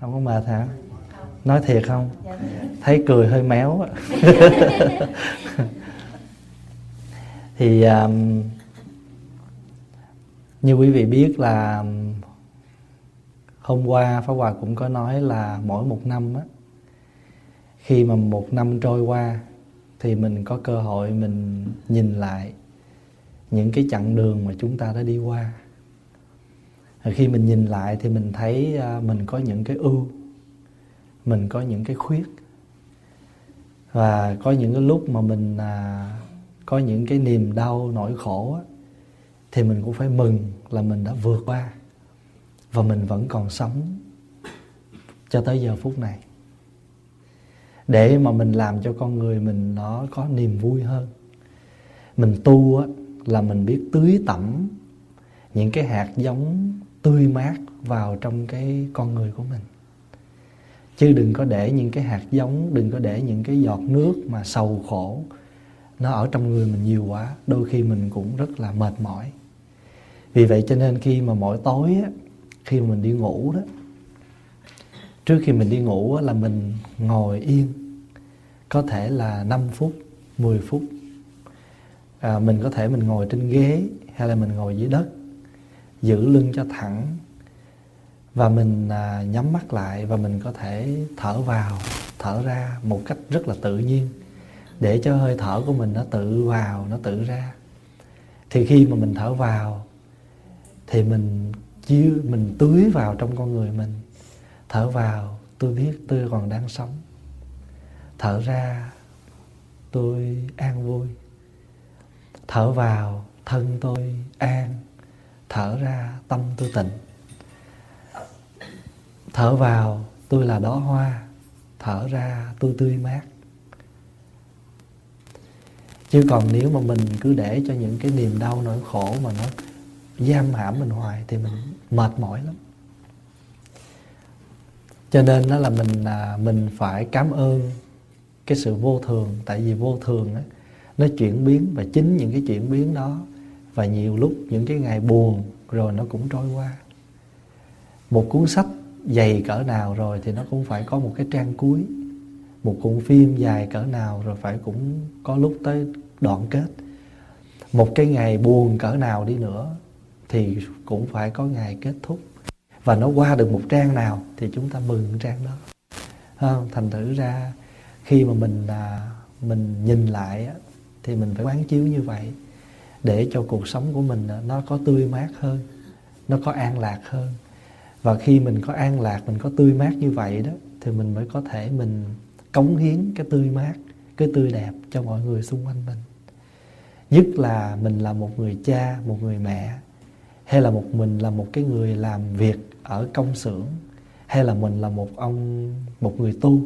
không có mệt hả nói thiệt không? Thấy cười hơi méo thì um, như quý vị biết là um, hôm qua Pháp Hòa cũng có nói là mỗi một năm á khi mà một năm trôi qua thì mình có cơ hội mình nhìn lại những cái chặng đường mà chúng ta đã đi qua khi mình nhìn lại thì mình thấy à, mình có những cái ưu mình có những cái khuyết. Và có những cái lúc mà mình à, có những cái niềm đau nỗi khổ á, thì mình cũng phải mừng là mình đã vượt qua. Và mình vẫn còn sống cho tới giờ phút này. Để mà mình làm cho con người mình nó có niềm vui hơn. Mình tu á, là mình biết tưới tẩm những cái hạt giống tươi mát vào trong cái con người của mình. Chứ đừng có để những cái hạt giống đừng có để những cái giọt nước mà sầu khổ nó ở trong người mình nhiều quá đôi khi mình cũng rất là mệt mỏi. Vì vậy cho nên khi mà mỗi tối á, khi mà mình đi ngủ đó trước khi mình đi ngủ á, là mình ngồi yên có thể là 5 phút 10 phút. À, mình có thể mình ngồi trên ghế hay là mình ngồi dưới đất giữ lưng cho thẳng và mình à, nhắm mắt lại và mình có thể thở vào thở ra một cách rất là tự nhiên để cho hơi thở của mình nó tự vào nó tự ra. Thì khi mà mình thở vào thì mình chiêu mình tưới vào trong con người mình. Thở vào tôi biết tôi còn đang sống. Thở ra tôi an vui. Thở vào thân tôi an thở ra tâm tôi tịnh thở vào tôi là đó hoa. Thở ra tôi tươi mát. Chứ còn nếu mà mình cứ để cho những cái niềm đau nỗi khổ mà nó giam hãm mình hoài thì mình mệt mỏi lắm. Cho nên đó là mình à, mình phải cảm ơn cái sự vô thường. Tại vì vô thường đó, nó chuyển biến và chính những cái chuyển biến đó và nhiều lúc những cái ngày buồn rồi nó cũng trôi qua. Một cuốn sách dày cỡ nào rồi thì nó cũng phải có một cái trang cuối. Một cuộn phim dài cỡ nào rồi phải cũng có lúc tới đoạn kết. Một cái ngày buồn cỡ nào đi nữa thì cũng phải có ngày kết thúc. Và nó qua được một trang nào thì chúng ta mừng trang đó. Không? thành thử ra khi mà mình à, mình nhìn lại thì mình phải quán chiếu như vậy để cho cuộc sống của mình à, nó có tươi mát hơn, nó có an lạc hơn. Và khi mình có an lạc, mình có tươi mát như vậy đó, thì mình mới có thể mình cống hiến cái tươi mát, cái tươi đẹp cho mọi người xung quanh mình. Nhất là mình là một người cha, một người mẹ, hay là một mình là một cái người làm việc ở công xưởng, hay là mình là một ông, một người tu,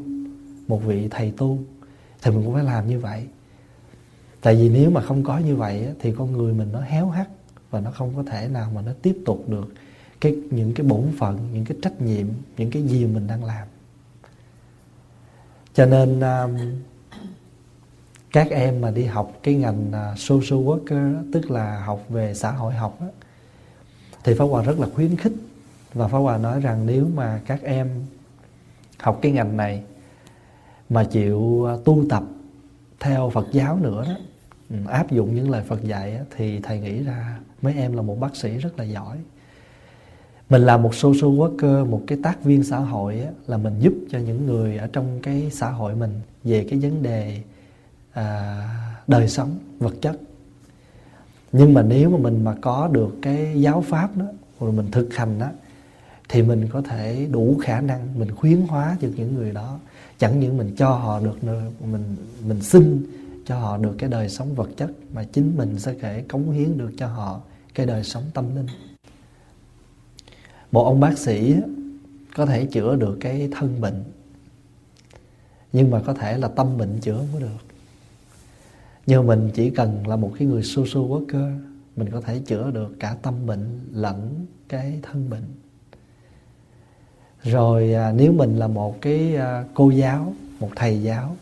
một vị thầy tu, thì mình cũng phải làm như vậy tại vì nếu mà không có như vậy thì con người mình nó héo hắt và nó không có thể nào mà nó tiếp tục được cái những cái bổn phận những cái trách nhiệm những cái gì mình đang làm. Cho nên um, các em mà đi học cái ngành à, social worker tức là học về xã hội học đó, thì Pháp Hòa rất là khuyến khích. Và Pháp Hòa nói rằng nếu mà các em học cái ngành này mà chịu à, tu tập theo Phật giáo nữa đó áp dụng những lời Phật dạy thì thầy nghĩ ra mấy em là một bác sĩ rất là giỏi. Mình là một social worker một cái tác viên xã hội á, là mình giúp cho những người ở trong cái xã hội mình về cái vấn đề à, đời sống vật chất. Nhưng mà nếu mà mình mà có được cái giáo pháp đó rồi mình thực hành đó thì mình có thể đủ khả năng mình khuyến hóa được những người đó. Chẳng những mình cho họ được mình mình xin cho họ được cái đời sống vật chất mà chính mình sẽ thể cống hiến được cho họ cái đời sống tâm linh. Một ông bác sĩ có thể chữa được cái thân bệnh, nhưng mà có thể là tâm bệnh chữa không có được. Như mình chỉ cần là một cái người social worker, mình có thể chữa được cả tâm bệnh lẫn cái thân bệnh. Rồi à, nếu mình là một cái à, cô giáo, một thầy giáo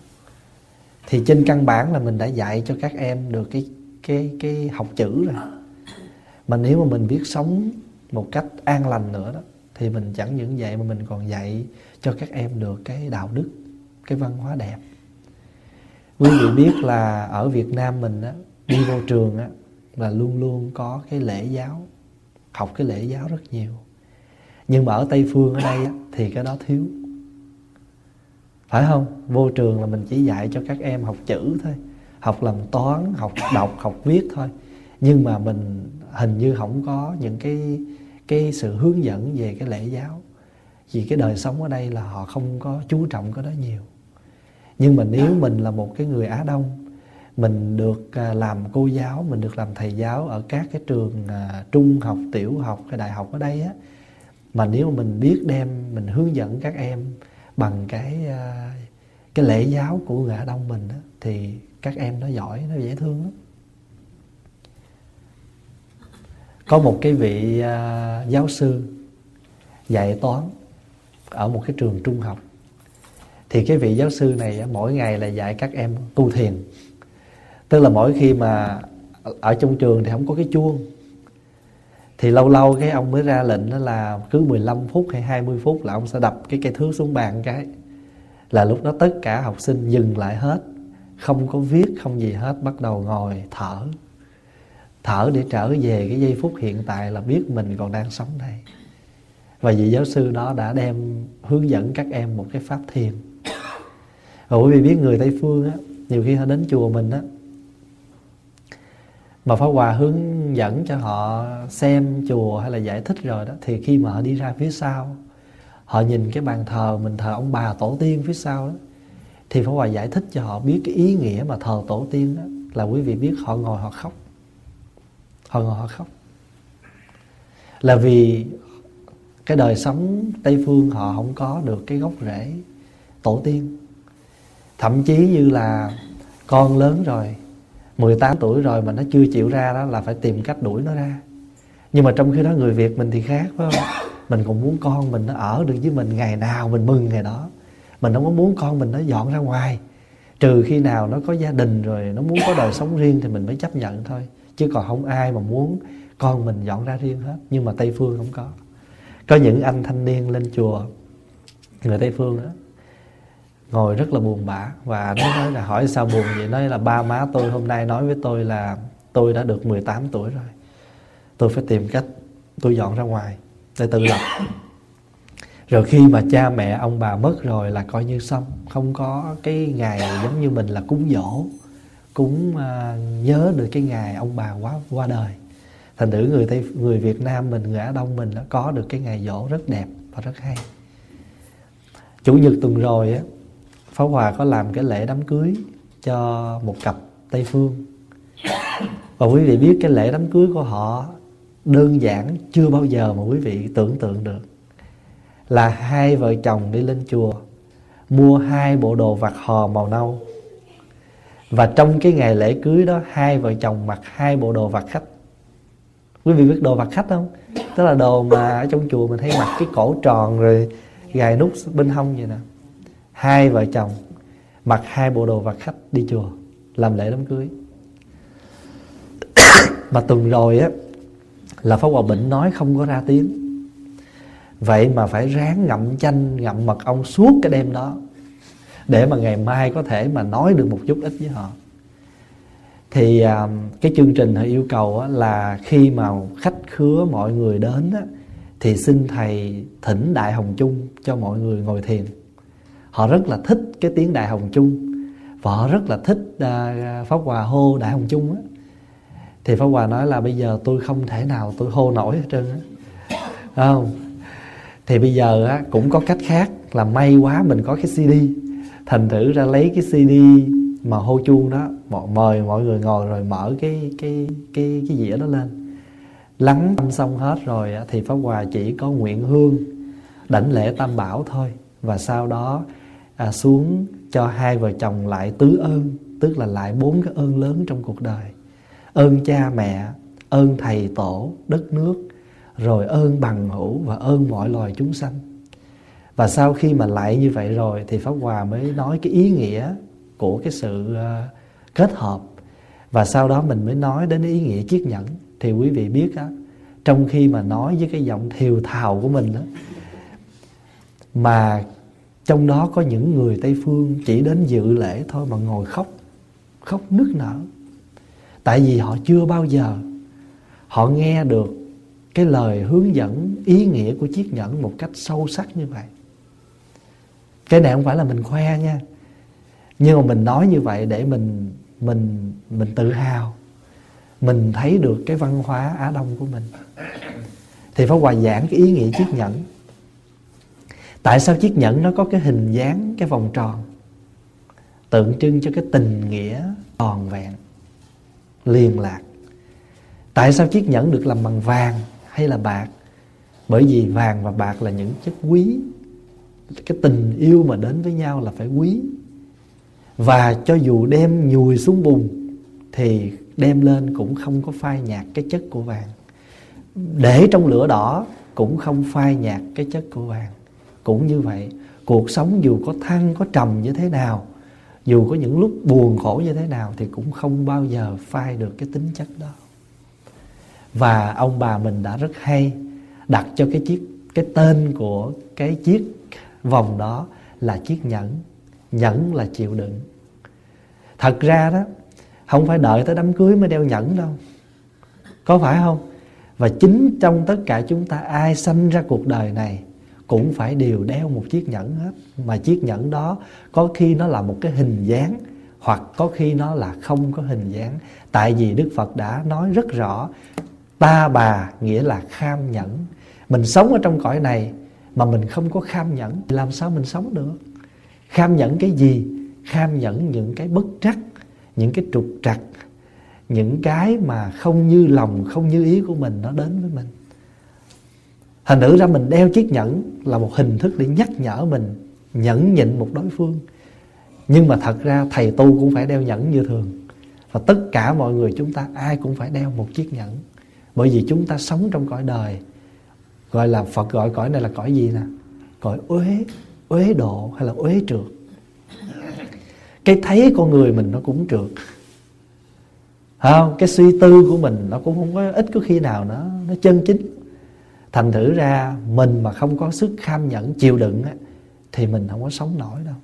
thì trên căn bản là mình đã dạy cho các em được cái cái cái học chữ rồi. Mà nếu mà mình biết sống một cách an lành nữa đó thì mình chẳng những vậy mà mình còn dạy cho các em được cái đạo đức cái văn hóa đẹp. Quý vị biết là ở Việt Nam mình á, đi vô trường á, là luôn luôn có cái lễ giáo học cái lễ giáo rất nhiều. Nhưng mà ở Tây Phương ở đây á, thì cái đó thiếu phải không? Vô trường là mình chỉ dạy cho các em học chữ thôi. Học làm toán, học đọc, học viết thôi. Nhưng mà mình hình như không có những cái cái sự hướng dẫn về cái lễ giáo. Vì cái đời sống ở đây là họ không có chú trọng cái đó nhiều. Nhưng mà nếu mình là một cái người á đông, mình được à, làm cô giáo, mình được làm thầy giáo ở các cái trường à, trung học, tiểu học cái đại học ở đây á, mà nếu mà mình biết đem, mình hướng dẫn các em bằng cái ờ, cái lễ giáo của gã đông mình đó thì các em nó giỏi nó dễ thương lắm. Có một cái vị uh, giáo sư dạy toán ở một cái trường trung học. Thì cái vị giáo sư này mỗi ngày là dạy các em tu thiền. Tức là mỗi khi mà ở trong trường thì không có cái chuông thì lâu lâu cái ông mới ra lệnh đó là cứ 15 phút hay 20 phút là ông sẽ đập cái cây thước xuống bàn cái. Là lúc đó tất cả học sinh dừng lại hết. Không có viết, không gì hết, bắt đầu ngồi thở. Thở để trở về cái giây phút hiện tại là biết mình còn đang sống đây. Và vị giáo sư đó đã đem hướng dẫn các em một cái pháp thiền. Và quý vị biết người tây phương á, nhiều khi họ đến chùa mình á, mà phá Hòa hướng dẫn cho họ xem chùa hay là giải thích rồi đó, Thì khi mà họ đi ra phía sau, Họ nhìn cái bàn thờ mình thờ ông bà tổ tiên phía sau đó, Thì Pháp Hòa giải thích cho họ biết cái ý nghĩa mà thờ tổ tiên đó Là quý vị biết họ ngồi họ khóc. Họ ngồi họ khóc. Là vì cái đời sống Tây Phương họ không có được cái gốc rễ tổ tiên. Thậm chí như là con lớn rồi 18 tuổi rồi mà nó chưa chịu ra đó là phải tìm cách đuổi nó ra. Nhưng mà trong khi đó người Việt mình thì khác, phải không? Mình còn muốn con mình nó ở được với mình ngày nào, mình mừng ngày đó. Mình không có muốn con mình nó dọn ra ngoài. Trừ khi nào nó có gia đình rồi Nó muốn có đời sống riêng thì mình mới chấp nhận thôi. Chứ còn không ai mà muốn con mình dọn ra riêng hết. Nhưng mà Tây Phương không có. Có những anh thanh niên lên chùa, Người Tây Phương đó ngồi rất là buồn bã. Và nó nói là hỏi sao buồn vậy? Nói là ba má tôi hôm nay nói với tôi là tôi đã được 18 tuổi rồi. Tôi phải tìm cách tôi dọn ra ngoài để tự lập. Rồi khi mà cha mẹ ông bà mất rồi là coi như xong. Không có cái ngày giống như mình là cúng dỗ cúng uh, nhớ được cái ngày ông bà quá qua đời. Thành thử người tây người việt nam mình người á đông mình đã có được cái ngày dỗ rất đẹp và rất hay. Chủ nhật tuần rồi á Pháp Hòa có làm cái lễ đám cưới cho một cặp Tây Phương. Và quý vị biết cái lễ đám cưới của họ đơn giản, chưa bao giờ mà quý vị tưởng tượng được. Là hai vợ chồng đi lên chùa, Mua hai bộ đồ vặt hò màu nâu. Và trong cái ngày lễ cưới đó, Hai vợ chồng mặc hai bộ đồ vặt khách. Quý vị biết đồ vặt khách không? Tức là đồ mà ở trong chùa mình hay mặc cái cổ tròn rồi gài nút bên hông vậy nè hai vợ chồng mặc hai bộ đồ và khách đi chùa làm lễ đám cưới. Mà tuần rồi á là Pháp Hòa Bệnh nói không có ra tiếng. Vậy mà phải ráng ngậm chanh ngậm mật ong suốt cái đêm đó Để mà ngày mai có thể mà nói được một chút ít với họ. Thì à, cái chương trình họ yêu cầu là khi mà khách khứa mọi người đến á, Thì xin Thầy thỉnh Đại Hồng Chung cho mọi người ngồi thiền họ rất là thích cái tiếng đại hồng chung. Và họ rất là thích uh, pháp hòa hô đại hồng chung á. Thì pháp hòa nói là bây giờ tôi không thể nào tôi hô nổi hết trơn á. Không? Thì bây giờ á, cũng có cách khác là may quá mình có cái cd thành thử ra lấy cái cd mà hô chuông đó mời mọi người ngồi rồi mở cái cái cái cái dĩa đó lên. Lắng tâm xong hết rồi thì pháp hòa chỉ có nguyện hương đảnh lễ tam bảo thôi. Và sau đó à, xuống cho hai vợ chồng lại tứ ơn tức là lại bốn cái ơn lớn trong cuộc đời. Ơn cha mẹ ơn thầy tổ đất nước rồi ơn bằng hữu và ơn mọi loài chúng sanh. Và sau khi mà lại như vậy rồi thì pháp hòa mới nói cái ý nghĩa của cái sự à, kết hợp. Và sau đó mình mới nói đến ý nghĩa chiết nhẫn. Thì quý vị biết á trong khi mà nói với cái giọng thiều thào của mình đó mà trong đó có những người tây phương chỉ đến dự lễ thôi mà ngồi khóc khóc nức nở. Tại vì họ chưa bao giờ, họ nghe được cái lời hướng dẫn, ý nghĩa của chiếc nhẫn một cách sâu sắc như vậy. Cái này không phải là mình khoe nha, nhưng mà mình nói như vậy để mình mình mình tự hào. Mình thấy được cái văn hóa á đông của mình. Thì phải hòa giảng cái ý nghĩa chiếc nhẫn tại sao chiếc nhẫn nó có cái hình dáng, cái vòng tròn? Tượng trưng cho cái tình nghĩa toàn vẹn, liên lạc. Tại sao chiếc nhẫn được làm bằng vàng hay là bạc? Bởi vì vàng và bạc là những chất quý. Cái tình yêu mà đến với nhau là phải quý. Và cho dù đem nhùi xuống bùn, thì đem lên cũng không có phai nhạt cái chất của vàng. Để trong lửa đỏ cũng không phai nhạt cái chất của vàng cũng như vậy, cuộc sống dù có thăng, có trầm như thế nào, dù có những lúc buồn khổ như thế nào thì cũng không bao giờ phai được cái tính chất đó. Và ông bà mình đã rất hay đặt cho cái chiếc, cái tên của cái chiếc vòng đó là chiếc nhẫn. Nhẫn là chịu đựng. Thật ra đó, không phải đợi tới đám cưới mới đeo nhẫn đâu. Có phải không? Và chính trong tất cả chúng ta ai sanh ra cuộc đời này cũng phải đều đeo một chiếc nhẫn hết. Mà chiếc nhẫn đó có khi nó là một cái hình dáng, hoặc có khi nó là không có hình dáng. Tại vì đức phật đã nói rất rõ, ta bà nghĩa là kham nhẫn. Mình sống ở trong cõi này mà mình không có kham nhẫn thì làm sao mình sống được? Kham nhẫn cái gì? Kham nhẫn những cái bất trắc, những cái trục trặc, những cái mà không như lòng, không như ý của mình nó đến với mình thành thử ra mình đeo chiếc nhẫn là một hình thức để nhắc nhở mình, nhẫn nhịn một đối phương. Nhưng mà thật ra thầy tu cũng phải đeo nhẫn như thường. Và tất cả mọi người chúng ta ai cũng phải đeo một chiếc nhẫn. Bởi vì chúng ta sống trong cõi đời, gọi là phật gọi cõi này là cõi gì nè? Cõi uế uế độ hay là uế trượt? Cái thấy con người mình nó cũng trượt. Không? Cái suy tư của mình nó cũng không có ít có khi nào nó nó chân chính thành thử ra mình mà không có sức kham nhẫn chịu đựng á, thì mình không có sống nổi đâu.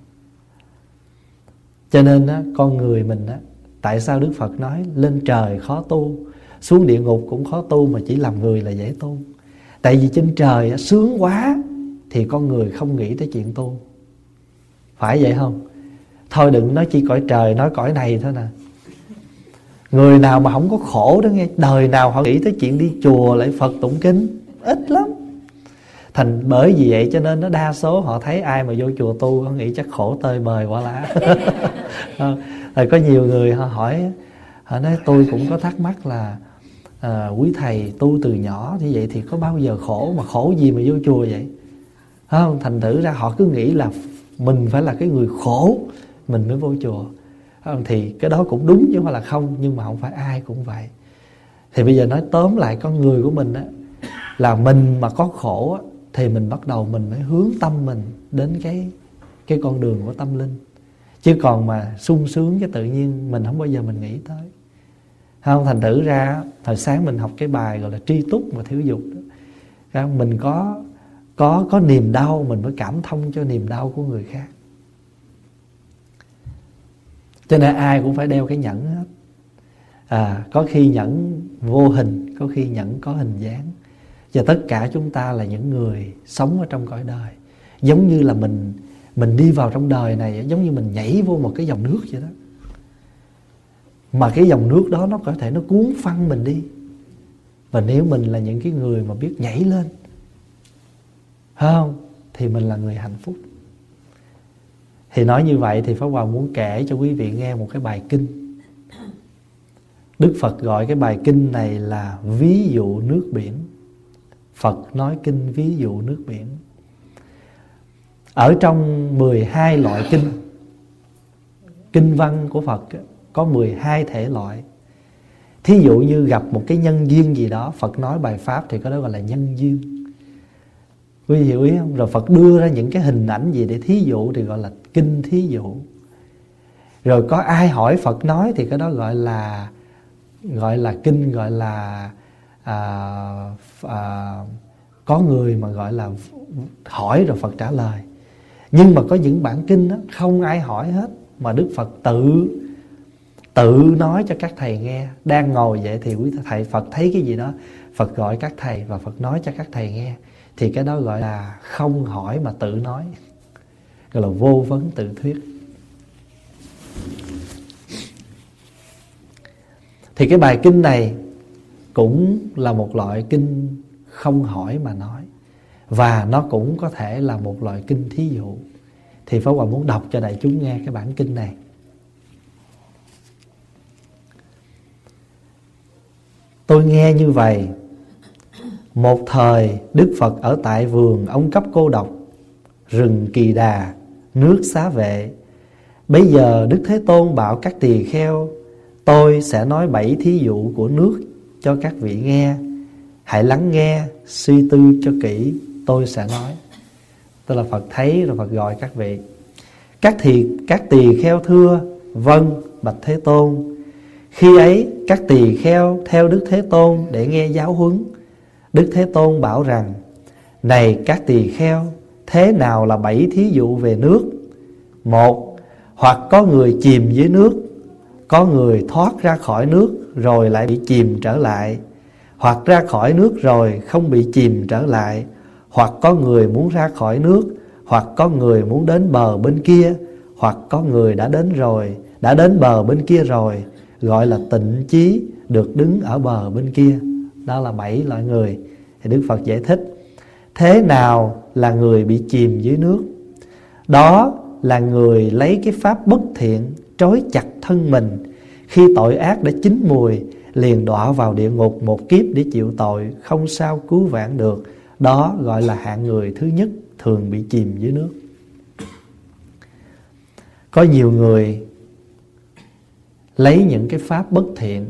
Cho nên á, con người mình á, tại sao đức phật nói lên trời khó tu xuống địa ngục cũng khó tu mà chỉ làm người là dễ tu? Tại vì trên trời á, sướng quá thì con người không nghĩ tới chuyện tu. Phải vậy không? Thôi đừng nói chi cõi trời nói cõi này thôi nè. Người nào mà không có khổ đó nghe đời nào họ nghĩ tới chuyện đi chùa lại phật tụng kinh ít lắm. Thành bởi vì vậy cho nên nó đa số họ thấy ai mà vô chùa tu họ nghĩ chắc khổ tơi bời quá lá rồi có nhiều người họ hỏi họ nói tôi cũng có thắc mắc là à, quý thầy tu từ nhỏ như vậy thì có bao giờ khổ mà khổ gì mà vô chùa vậy? Không? Thành thử ra họ cứ nghĩ là mình phải là cái người khổ mình mới vô chùa. Không? thì cái đó cũng đúng chứ không phải là không nhưng mà không phải ai cũng vậy. Thì bây giờ nói tóm lại con người của mình á là mình mà có khổ thì mình bắt đầu mình phải hướng tâm mình đến cái cái con đường của tâm linh. Chứ còn mà sung sướng cái tự nhiên mình không bao giờ mình nghĩ tới. Không thành thử ra thời sáng mình học cái bài gọi là tri túc mà thiếu dục đó mình có có có niềm đau mình mới cảm thông cho niềm đau của người khác. Cho nên ai cũng phải đeo cái nhẫn hết. À, có khi nhẫn vô hình có khi nhẫn có hình dáng và tất cả chúng ta là những người sống ở trong cõi đời. Giống như là mình mình đi vào trong đời này, giống như mình nhảy vô một cái dòng nước vậy đó. Mà cái dòng nước đó nó có thể nó cuốn phăng mình đi. Và nếu mình là những cái người mà biết nhảy lên không? Thì mình là người hạnh phúc. Thì nói như vậy thì Pháp Hòa muốn kể cho quý vị nghe một cái bài kinh. Đức Phật gọi cái bài kinh này là ví dụ nước biển. Phật nói kinh ví dụ nước biển. Ở trong 12 loại kinh Kinh văn của Phật có 12 thể loại. Thí dụ như gặp một cái nhân duyên gì đó, Phật nói bài Pháp thì có đó gọi là nhân duyên. Quý vị hiểu ý không? Rồi Phật đưa ra những cái hình ảnh gì để thí dụ thì gọi là kinh thí dụ. Rồi có ai hỏi Phật nói thì cái đó gọi là Gọi là kinh, gọi là à, à, có người mà gọi là hỏi rồi phật trả lời. Nhưng mà có những bản kinh đó, không ai hỏi hết mà đức phật tự tự nói cho các thầy nghe. Đang ngồi vậy thì quý thầy phật thấy cái gì đó phật gọi các thầy và phật nói cho các thầy nghe. Thì cái đó gọi là không hỏi mà tự nói. Gọi là vô vấn tự thuyết. Thì cái bài kinh này cũng là một loại kinh không hỏi mà nói. Và nó cũng có thể là một loại kinh thí dụ. Thì Pháp Hòa muốn đọc cho đại chúng nghe cái bản kinh này. Tôi nghe như vậy. Một thời, Đức Phật ở tại vườn ông cấp cô độc. Rừng kỳ đà, Nước xá vệ. Bây giờ Đức Thế Tôn bảo các tỳ kheo, Tôi sẽ nói bảy thí dụ của nước cho các vị nghe. Hãy lắng nghe, suy tư cho kỹ Tôi sẽ nói. Tức là Phật thấy rồi Phật gọi các vị. Các thì các tỳ kheo thưa Vâng, bạch Thế Tôn. Khi ấy các tỳ kheo theo Đức Thế Tôn để nghe giáo huấn. Đức Thế Tôn bảo rằng Này các tỳ kheo Thế nào là bảy thí dụ về nước? Một Hoặc có người chìm dưới nước có người thoát ra khỏi nước Rồi lại bị chìm trở lại. Hoặc ra khỏi nước rồi không bị chìm trở lại. Hoặc có người muốn ra khỏi nước, Hoặc có người muốn đến bờ bên kia, Hoặc có người đã đến rồi, Đã đến bờ bên kia rồi, Gọi là tịnh chí, Được đứng ở bờ bên kia. Đó là bảy loại người. Thì Đức Phật giải thích, Thế nào là người bị chìm dưới nước? Đó là người lấy cái pháp bất thiện Trói chặt thân mình. Khi tội ác đã chín mùi, Liền đọa vào địa ngục một kiếp để chịu tội, Không sao cứu vãn được. Đó gọi là hạng người thứ nhất Thường bị chìm dưới nước. Có nhiều người Lấy những cái pháp bất thiện.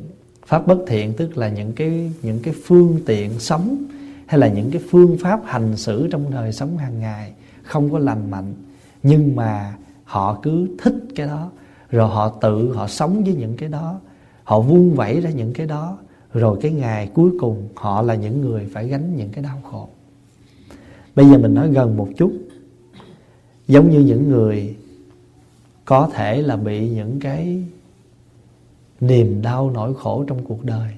Pháp bất thiện tức là những cái những cái phương tiện sống hay là những cái phương pháp hành xử trong đời sống hàng ngày không có lành mạnh, nhưng mà họ cứ thích cái đó rồi họ tự, họ sống với những cái đó. Họ vung vẩy ra những cái đó. Rồi cái ngày cuối cùng, họ là những người phải gánh những cái đau khổ. Bây giờ mình nói gần một chút. Giống như những người có thể là bị những cái niềm đau nỗi khổ trong cuộc đời.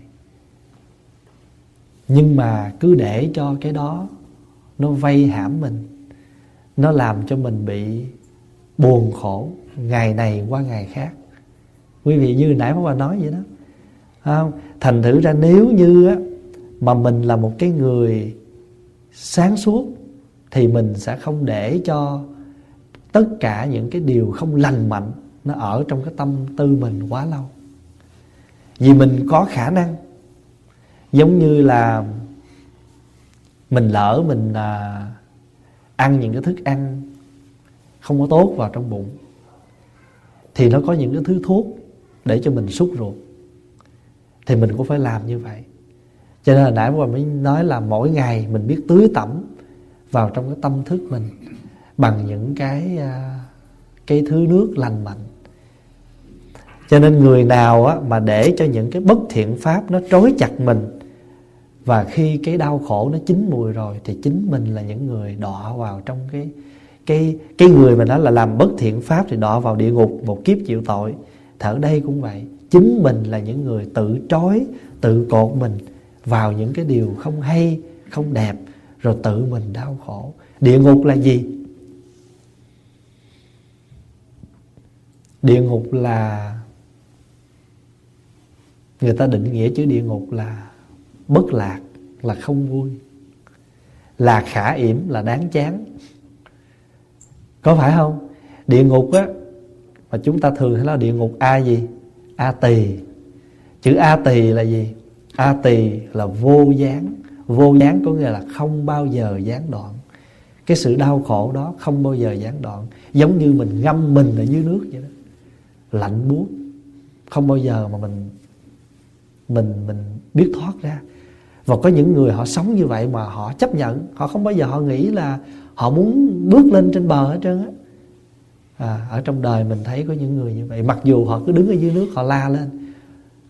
Nhưng mà cứ để cho cái đó nó vây hãm mình, nó làm cho mình bị buồn khổ ngày này qua ngày khác. Quý vị như nãy Pháp nói vậy đó. Không? thành thử ra nếu như á, mà mình là một cái người sáng suốt thì mình sẽ không để cho tất cả những cái điều không lành mạnh nó ở trong cái tâm tư mình quá lâu. Vì mình có khả năng. Giống như là mình lỡ mình à, ăn những cái thức ăn không có tốt vào trong bụng thì nó có những cái thứ thuốc để cho mình xúc ruột. Thì mình cũng phải làm như vậy. Cho nên là nãy qua mới nói là mỗi ngày mình biết tưới tẩm vào trong cái tâm thức mình bằng những cái à, cái thứ nước lành mạnh. Cho nên người nào á, mà để cho những cái bất thiện pháp nó trói chặt mình và khi cái đau khổ nó chín mùi rồi thì chính mình là những người đọa vào trong cái cái cái người mà nói là làm bất thiện pháp thì đọa vào địa ngục, một kiếp chịu tội. Thở đây cũng vậy. Chính mình là những người tự trói, tự cột mình vào những cái điều không hay, không đẹp, rồi tự mình đau khổ. Địa ngục là gì? Địa ngục là, người ta định nghĩa chữ địa ngục là bất lạc, là không vui. Là khả yểm, là đáng chán có phải không? Địa ngục á, mà chúng ta thường hay là địa ngục a gì? A tỳ. Chữ a tỳ là gì? A tỳ là vô gián. Vô gián có nghĩa là không bao giờ gián đoạn. Cái sự đau khổ đó không bao giờ gián đoạn. Giống như mình ngâm mình ở dưới nước vậy đó. Lạnh buốt. Không bao giờ mà mình mình mình biết thoát ra. Và có những người họ sống như vậy mà họ chấp nhận. Họ không bao giờ họ nghĩ là họ muốn bước lên trên bờ hết trơn á. À, ở trong đời mình thấy có những người như vậy. Mặc dù họ cứ đứng ở dưới nước họ la lên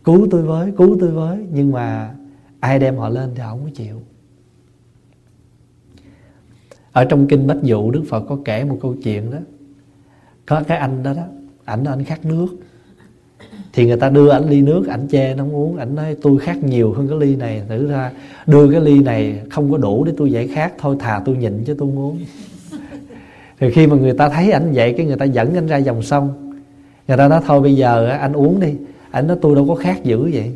cứu tôi với cứu tôi với. Nhưng mà ai đem họ lên thì họ không có chịu. Ở trong kinh bách dụ đức phật có kể một câu chuyện đó. Có cái anh đó đó ảnh anh khát nước thì người ta đưa ảnh ly nước, ảnh che nó không uống. Ảnh nói, tôi khát nhiều hơn cái ly này. Thử ra, đưa cái ly này không có đủ để tôi giải khát, thôi thà tôi nhịn chứ tôi muốn uống. Thì khi mà người ta thấy ảnh vậy, cái người ta dẫn anh ra dòng sông. Người ta nói, thôi bây giờ anh uống đi. Ảnh nói, tôi đâu có khát dữ vậy.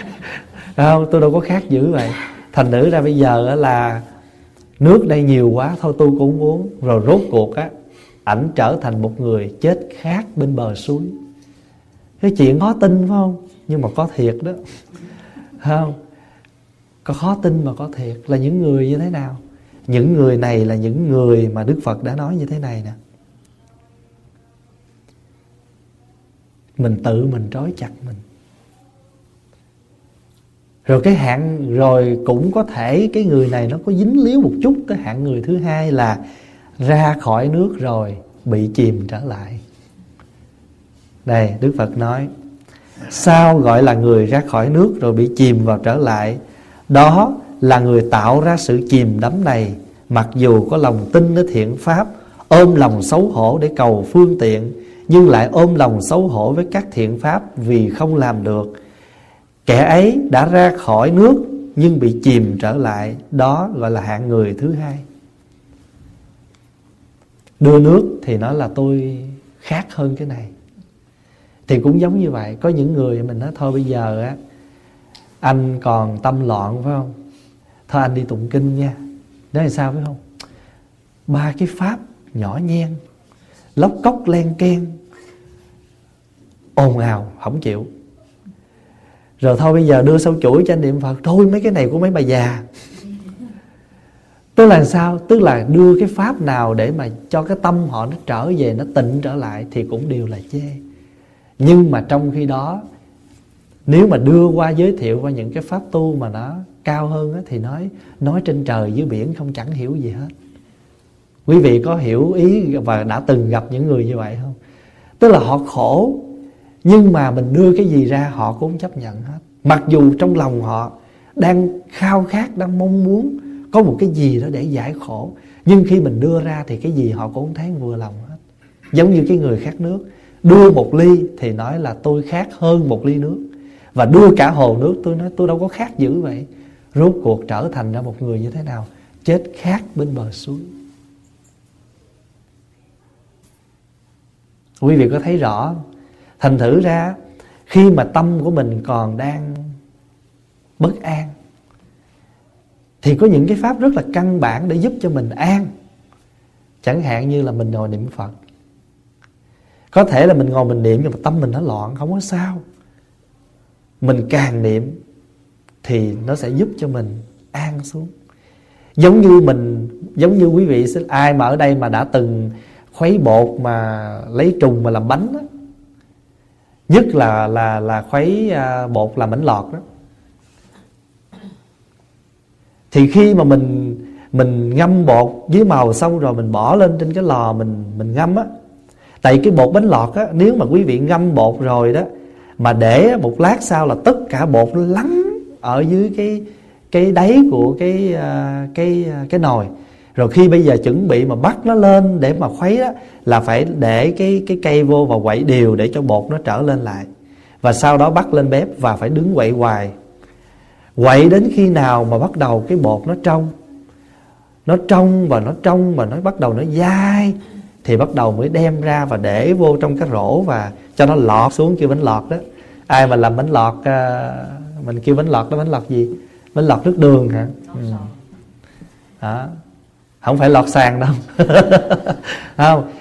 Không? Tôi đâu có khát dữ vậy. Thành nữ ra bây giờ là nước đây nhiều quá, thôi tôi cũng uống. Rồi rốt cuộc á, ảnh trở thành một người chết khát bên bờ suối cái chuyện khó tin phải không? Nhưng mà có thiệt đó. Không? Có khó tin mà có thiệt. Là những người như thế nào? Những người này là những người mà đức phật đã nói như thế này nè. Mình tự mình trói chặt mình. Rồi cái hạng, rồi cũng có thể cái người này nó có dính líu một chút. Tới hạng người thứ hai là ra khỏi nước rồi bị chìm trở lại đây, đức phật nói, sao gọi là người ra khỏi nước rồi bị chìm vào trở lại? Đó là người tạo ra sự chìm đắm này. Mặc dù có lòng tin ở thiện pháp, ôm lòng xấu hổ để cầu phương tiện, nhưng lại ôm lòng xấu hổ với các thiện pháp vì không làm được. Kẻ ấy đã ra khỏi nước, nhưng bị chìm trở lại. Đó gọi là hạng người thứ hai. Đưa nước thì nói là tôi khác hơn cái này thì cũng giống như vậy. Có những người mình nói, thôi bây giờ á, anh còn tâm loạn, phải không? Thôi anh đi tụng kinh nha. Đó là sao, phải không? Ba cái pháp nhỏ nhen, lóc cốc len ken ồn ào, không chịu. Rồi thôi bây giờ đưa sâu chuỗi cho anh niệm phật. Thôi mấy cái này của mấy bà già. Tức là sao? Tức là đưa cái pháp nào để mà cho cái tâm họ nó trở về, nó tịnh trở lại thì cũng đều là chê nhưng mà trong khi đó nếu mà đưa qua giới thiệu qua những cái pháp tu mà nó cao hơn á, thì nói nói trên trời dưới biển không chẳng hiểu gì hết. Quý vị có hiểu ý và đã từng gặp những người như vậy không? Tức là họ khổ nhưng mà mình đưa cái gì ra họ cũng chấp nhận hết. Mặc dù trong lòng họ đang khao khát đang mong muốn có một cái gì đó để giải khổ nhưng khi mình đưa ra thì cái gì họ cũng thấy vừa lòng hết. Giống như cái người khát nước đưa một ly thì nói là tôi khác hơn một ly nước. Và đưa cả hồ nước, tôi nói tôi đâu có khác dữ vậy. Rốt cuộc trở thành ra một người như thế nào? Chết khác bên bờ suối. Quý vị có thấy rõ thành thử ra, khi mà tâm của mình còn đang bất an, thì có những cái pháp rất là căn bản để giúp cho mình an. Chẳng hạn như là mình ngồi niệm phật có thể là mình ngồi mình niệm nhưng mà tâm mình nó loạn, không có sao. Mình càng niệm thì nó sẽ giúp cho mình an xuống. Giống như mình, giống như quý vị ai mà ở đây mà đã từng khuấy bột mà lấy trùng mà làm bánh đó nhất là là là khuấy à, bột làm bánh lọt đó. Thì khi mà mình mình ngâm bột với màu xong rồi mình bỏ lên trên cái lò mình mình ngâm á tại cái bột bánh lọt á, nếu mà quý vị ngâm bột rồi đó, mà để một lát sau là tất cả bột nó lắng ở dưới cái cái đáy của cái à, cái à, cái nồi. Rồi khi bây giờ chuẩn bị mà bắt nó lên để mà khuấy đó là phải để cái cái cây vô và quậy đều để cho bột nó trở lên lại. Và sau đó bắt lên bếp và phải đứng quậy hoài. Quậy đến khi nào mà bắt đầu cái bột nó trong? Nó trong và nó trong và nó bắt đầu nó dai thì bắt đầu mới đem ra và để vô trong cái rổ và cho nó lọt xuống kêu bánh lọt đó. Ai mà làm bánh lọt à, mình kêu bánh lọt đó bánh lọt gì? Bánh lọt nước đường hả? Ừ. đó. Không phải lọt sàn đâu. Không.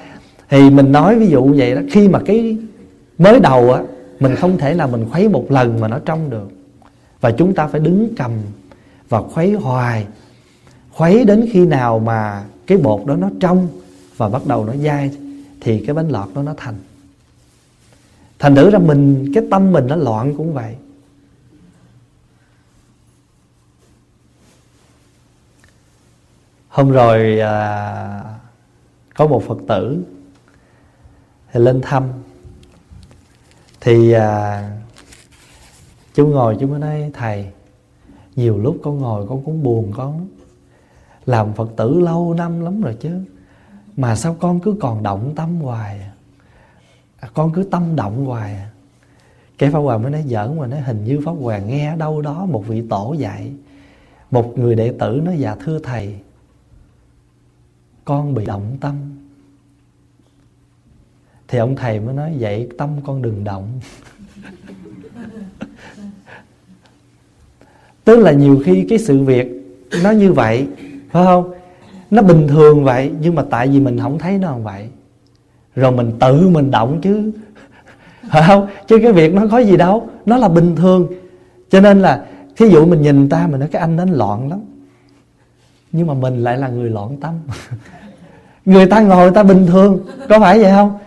Thì mình nói ví dụ vậy đó khi mà cái mới đầu á mình không thể nào mình khuấy một lần mà nó trong được. Và chúng ta phải đứng cầm và khuấy hoài. Khuấy đến khi nào mà cái bột đó nó trong và bắt đầu nó dai thì cái bánh lọt đó nó thành. Thành thử ra mình cái tâm mình nó loạn cũng vậy. Hôm rồi à, có một phật tử thì lên thăm. Thì à, chú ngồi chú mới nói thầy nhiều lúc con ngồi con cũng buồn con làm phật tử lâu năm lắm rồi chứ mà sao con cứ còn động tâm hoài à? con cứ tâm động hoài à? cái pháp hoàng mới nói, giỡn mà nói, hình như pháp hoàng nghe đâu đó một vị tổ dạy một người đệ tử nói dạ thưa thầy, con bị động tâm thì ông thầy mới nói, vậy tâm con đừng động tức là nhiều khi cái sự việc nó như vậy, phải không nó bình thường vậy, nhưng mà tại vì mình không thấy nó như vậy. Rồi mình tự mình động chứ. Phải không? Chứ cái việc nó có gì đâu. Nó là bình thường. Cho nên là, thí dụ mình nhìn ta, mình nói cái anh nó loạn lắm. Nhưng mà mình lại là người loạn tâm. Người ta ngồi, người ta bình thường. Có phải vậy không?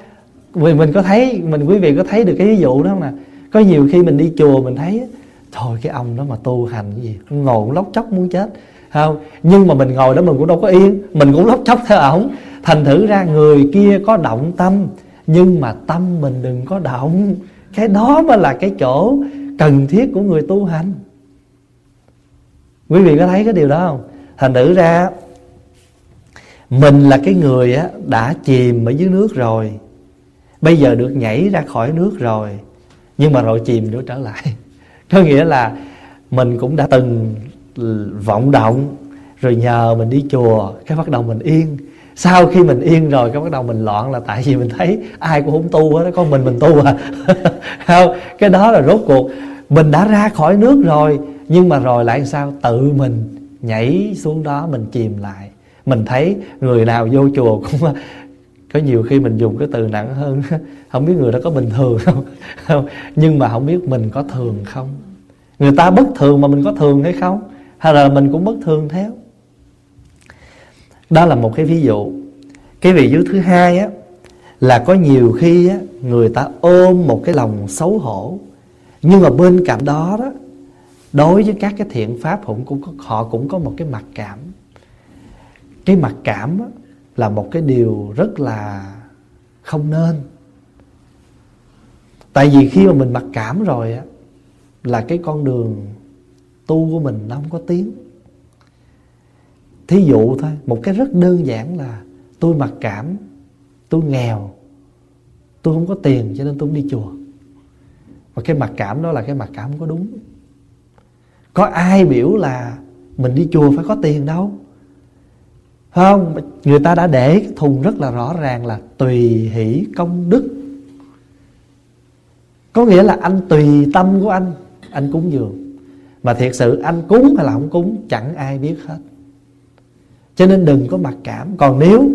Vì mình có thấy, mình, quý vị có thấy được cái ví dụ đó không nè? Có nhiều khi mình đi chùa mình thấy thôi cái ông đó mà tu hành cái gì, ngồi lóc chóc muốn chết không nhưng mà mình ngồi đó mình cũng đâu có yên mình cũng lóc chóc theo ổng. Thành thử ra người kia có động tâm nhưng mà tâm mình đừng có động. Cái đó mới là cái chỗ cần thiết của người tu hành. Quý vị có thấy cái điều đó không? Thành thử ra mình là cái người á, đã chìm ở dưới nước rồi. Bây giờ được nhảy ra khỏi nước rồi nhưng mà rồi chìm nữa trở lại. Có nghĩa là mình cũng đã từng vọng động rồi nhờ mình đi chùa cái bắt đầu mình yên. Sau khi mình yên rồi cái bắt đầu mình loạn là tại vì mình thấy ai cũng không tu hết có mình mình tu à. Không cái đó là rốt cuộc. Mình đã ra khỏi nước rồi nhưng mà rồi lại sao? Tự mình nhảy xuống đó mình chìm lại. Mình thấy người nào vô chùa cũng có nhiều khi mình dùng cái từ nặng hơn. Không biết người đó có bình thường không, không nhưng mà không biết mình có thường không? Người ta bất thường mà mình có thường hay không? Hay là mình cũng bất thường theo? Đó là một cái ví dụ. Cái ví dụ thứ hai á là có nhiều khi á người ta ôm một cái lòng xấu hổ. Nhưng mà bên cạnh đó đó đối với các cái thiện pháp cũng cũng có, họ cũng có một cái mặc cảm. Cái mặc cảm á, là một cái điều rất là không nên. Tại vì khi mà mình mặc cảm rồi á là cái con đường tu của mình nó không có tiếng. Thí dụ thôi, một cái rất đơn giản là tôi mặc cảm, tôi nghèo, tôi không có tiền cho nên tôi không đi chùa. Và cái mặc cảm đó là cái mặc cảm không có đúng. Có ai biểu là mình đi chùa phải có tiền đâu? Không, người ta đã để cái thùng rất là rõ ràng là tùy hỷ công đức. Có nghĩa là anh tùy tâm của anh anh cúng dường mà thiệt sự anh cúng hay là không cúng, chẳng ai biết hết. Cho nên đừng có mặc cảm. Còn nếu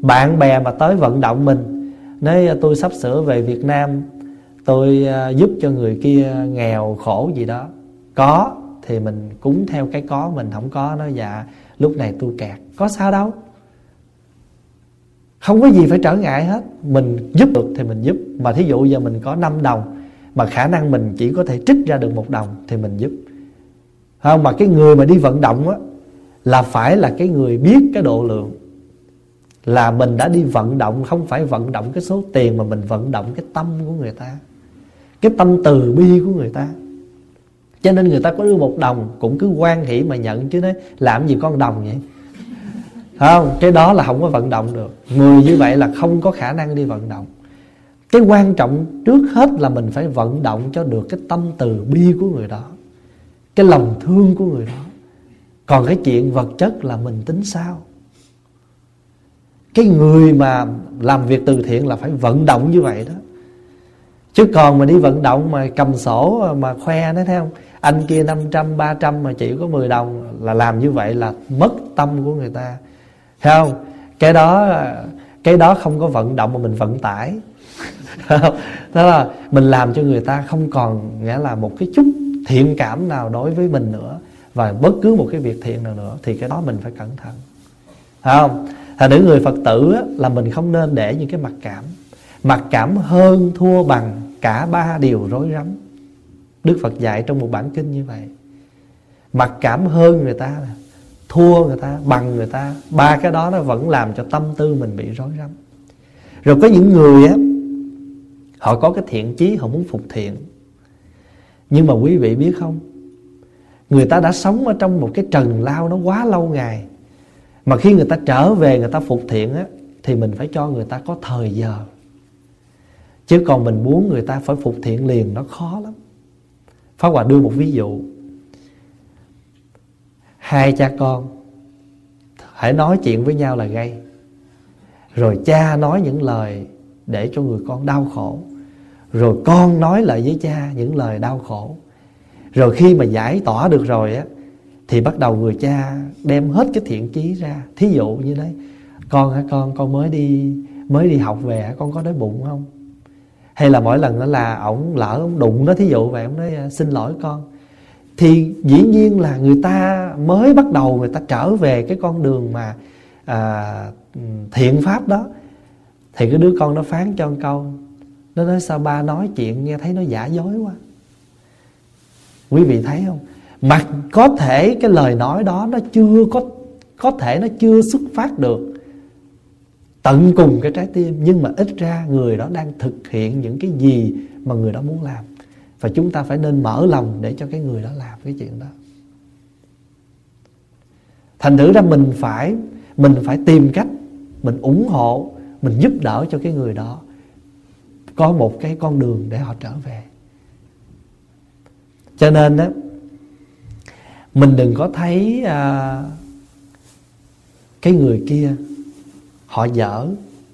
bạn bè mà tới vận động mình, nói à, tôi sắp sửa về việt nam, tôi à, giúp cho người kia nghèo khổ gì đó. Có thì mình cúng theo cái có, mình không có nó dạ lúc này tôi kẹt. Có sao đâu. Không có gì phải trở ngại hết. Mình giúp được thì mình giúp. Mà thí dụ giờ mình có 5 đồng, mà khả năng mình chỉ có thể trích ra được một đồng thì mình giúp không, mà cái người mà đi vận động á, là phải là cái người biết cái độ lượng. Là mình đã đi vận động, không phải vận động cái số tiền mà mình vận động cái tâm của người ta, cái tâm từ bi của người ta. Cho nên người ta có đưa một đồng, cũng cứ quan hỷ mà nhận chứ nói làm gì con đồng vậy? Không, cái đó là không có vận động được. Người như vậy là không có khả năng đi vận động. Cái quan trọng trước hết là mình phải vận động cho được cái tâm từ bi của người đó cái lòng thương của người đó. Còn cái chuyện vật chất là mình tính sao? Cái người mà làm việc từ thiện là phải vận động như vậy đó. Chứ còn mà đi vận động mà cầm sổ mà khoe nó thấy không? Anh kia 500, 300 mà chỉ có 10 đồng là làm như vậy là mất tâm của người ta. Thấy không? Cái đó cái đó không có vận động mà mình vận tải. Đó là mình làm cho người ta không còn nghĩa là một cái chút thiện cảm nào đối với mình nữa Và bất cứ một cái việc thiện nào nữa Thì cái đó mình phải cẩn thận. Thấy không? Thành những người Phật tử á, là mình không nên để những cái mặc cảm. Mặc cảm hơn thua bằng cả ba điều rối rắm. Đức Phật dạy trong một bản kinh như vậy. Mặc cảm hơn người ta Thua người ta, bằng người ta Ba cái đó nó vẫn làm cho tâm tư mình bị rối rắm. Rồi có những người á Họ có cái thiện chí Họ muốn phục thiện. Nhưng mà quý vị biết không? Người ta đã sống ở trong một cái trần lao Nó quá lâu ngày. Mà khi người ta trở về, người ta phục thiện á, thì mình phải cho người ta có thời giờ. Chứ còn mình muốn người ta phải phục thiện liền, nó khó lắm. Pháp Hòa đưa một ví dụ. Hai cha con, Hãy nói chuyện với nhau là gây Rồi cha nói những lời Để cho người con đau khổ. Rồi con nói lại với cha Những lời đau khổ. Rồi khi mà giải tỏa được rồi á Thì bắt đầu người cha Đem hết cái thiện chí ra. Thí dụ như đấy Con hả con? Con mới đi mới đi học về Con có đói bụng không? Hay là mỗi lần đó là ổng lỡ ổng đụng nó thí dụ vậy ổng nói à, xin lỗi con. Thì dĩ nhiên là người ta mới bắt đầu người ta trở về cái con đường mà à, thiện pháp đó. Thì cái đứa con nó phán cho một câu nó nói, sao ba nói chuyện nghe thấy nó giả dối quá? Quý vị thấy không? Mặc có thể cái lời nói đó nó chưa có có thể nó chưa xuất phát được tận cùng cái trái tim, nhưng mà ít ra người đó đang thực hiện những cái gì mà người đó muốn làm. Và chúng ta phải nên mở lòng để cho cái người đó làm cái chuyện đó. Thành thử ra mình phải mình phải tìm cách, mình ủng hộ, mình giúp đỡ cho cái người đó có một cái con đường để họ trở về. Cho nên đó mình đừng có thấy à, cái người kia họ dở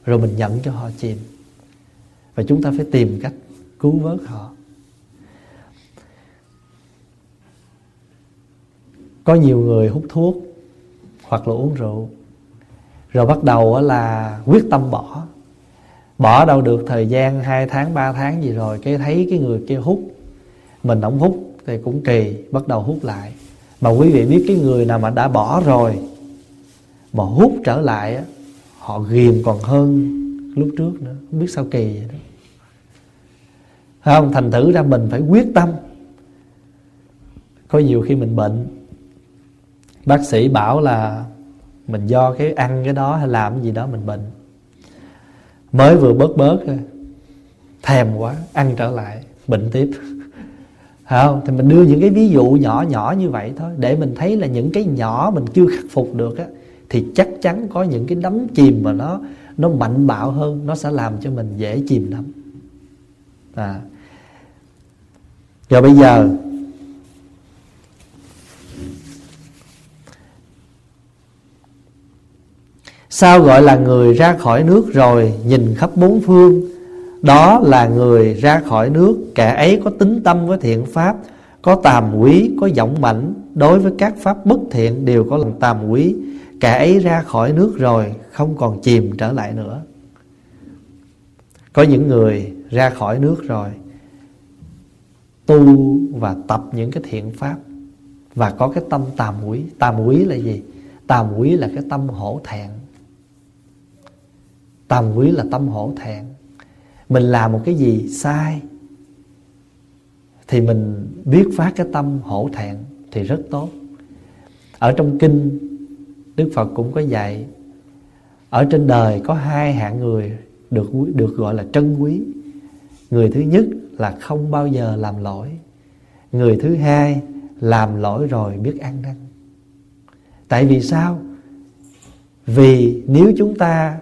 rồi mình nhận cho họ chìm. Và chúng ta phải tìm cách cứu vớt họ. Có nhiều người hút thuốc hoặc là uống rượu rồi bắt đầu là quyết tâm bỏ bỏ đâu được thời gian 2 tháng 3 tháng gì rồi, cái thấy cái người kia hút, mình không hút thì cũng kỳ, bắt đầu hút lại. Mà quý vị biết cái người nào mà đã bỏ rồi, mà hút trở lại họ ghiềm còn hơn lúc trước nữa, không biết sao kỳ vậy đó. Không? Thành thử ra mình phải quyết tâm. Có nhiều khi mình bệnh, bác sĩ bảo là mình do cái ăn cái đó hay làm cái gì đó mình bệnh mới vừa bớt bớt thèm quá, ăn trở lại, bệnh tiếp. Không? Thì mình đưa những cái ví dụ nhỏ nhỏ như vậy thôi, để mình thấy là những cái nhỏ mình chưa khắc phục được á, thì chắc chắn có những cái đắm chìm mà nó nó mạnh bạo hơn, nó sẽ làm cho mình dễ chìm đắm. À. Rồi bây giờ sao gọi là người ra khỏi nước rồi nhìn khắp bốn phương? Đó là người ra khỏi nước, kẻ ấy có tính tâm với thiện pháp, có tàm quý, có giọng mạnh đối với các pháp bất thiện đều có lòng tàm quý, Kẻ ấy ra khỏi nước rồi Không còn chìm trở lại nữa. Có những người ra khỏi nước rồi Tu và tập những cái thiện pháp Và có cái tâm tàm quý. Tàm quý là gì? Tàm quý là cái tâm hổ thẹn. Tàm quý là tâm hổ thẹn. Mình làm một cái gì sai, Thì mình biết phát cái tâm hổ thẹn Thì rất tốt. Ở trong kinh, Đức Phật cũng có dạy, Ở trên đời có hai hạng người Được được gọi là trân quý. Người thứ nhất là không bao giờ làm lỗi, Người thứ hai làm lỗi rồi biết ăn năn. Tại vì sao? Vì nếu chúng ta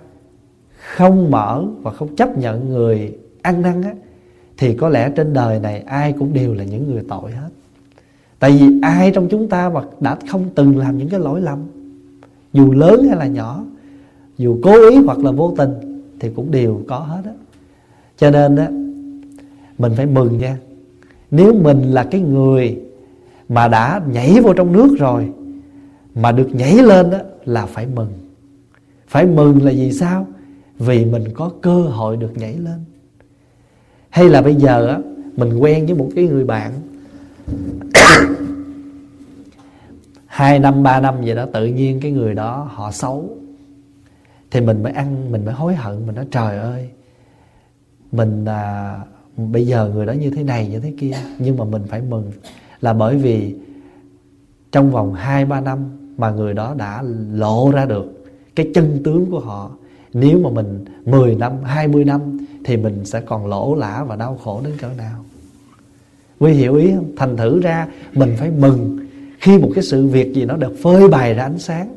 không mở và không chấp nhận người ăn năn á, Thì có lẽ trên đời này ai cũng đều là những người tội hết. Tại vì ai trong chúng ta mà đã không từng làm những cái lỗi lầm, dù lớn hay là nhỏ, dù cố ý hoặc là vô tình, thì cũng đều có hết á. Cho nên á, mình phải mừng nha. Nếu mình là cái người mà đã nhảy vô trong nước rồi, mà được nhảy lên đó là phải mừng. Phải mừng là vì sao? Vì mình có cơ hội được nhảy lên. Hay là bây giờ á mình quen với một cái người bạn hai năm ba năm vậy đó tự nhiên cái người đó họ xấu. Thì mình mới ăn mình mới hối hận mình nói trời ơi mình à, bây giờ người đó như thế này như thế kia nhưng mà mình phải mừng là bởi vì trong vòng hai ba năm mà người đó đã lộ ra được cái chân tướng của họ nếu mà mình 10 năm, 20 năm thì mình sẽ còn lỗ lã và đau khổ đến cỡ nào. Quý hiểu ý không? Thành thử ra mình phải mừng khi một cái sự việc gì nó được phơi bày ra ánh sáng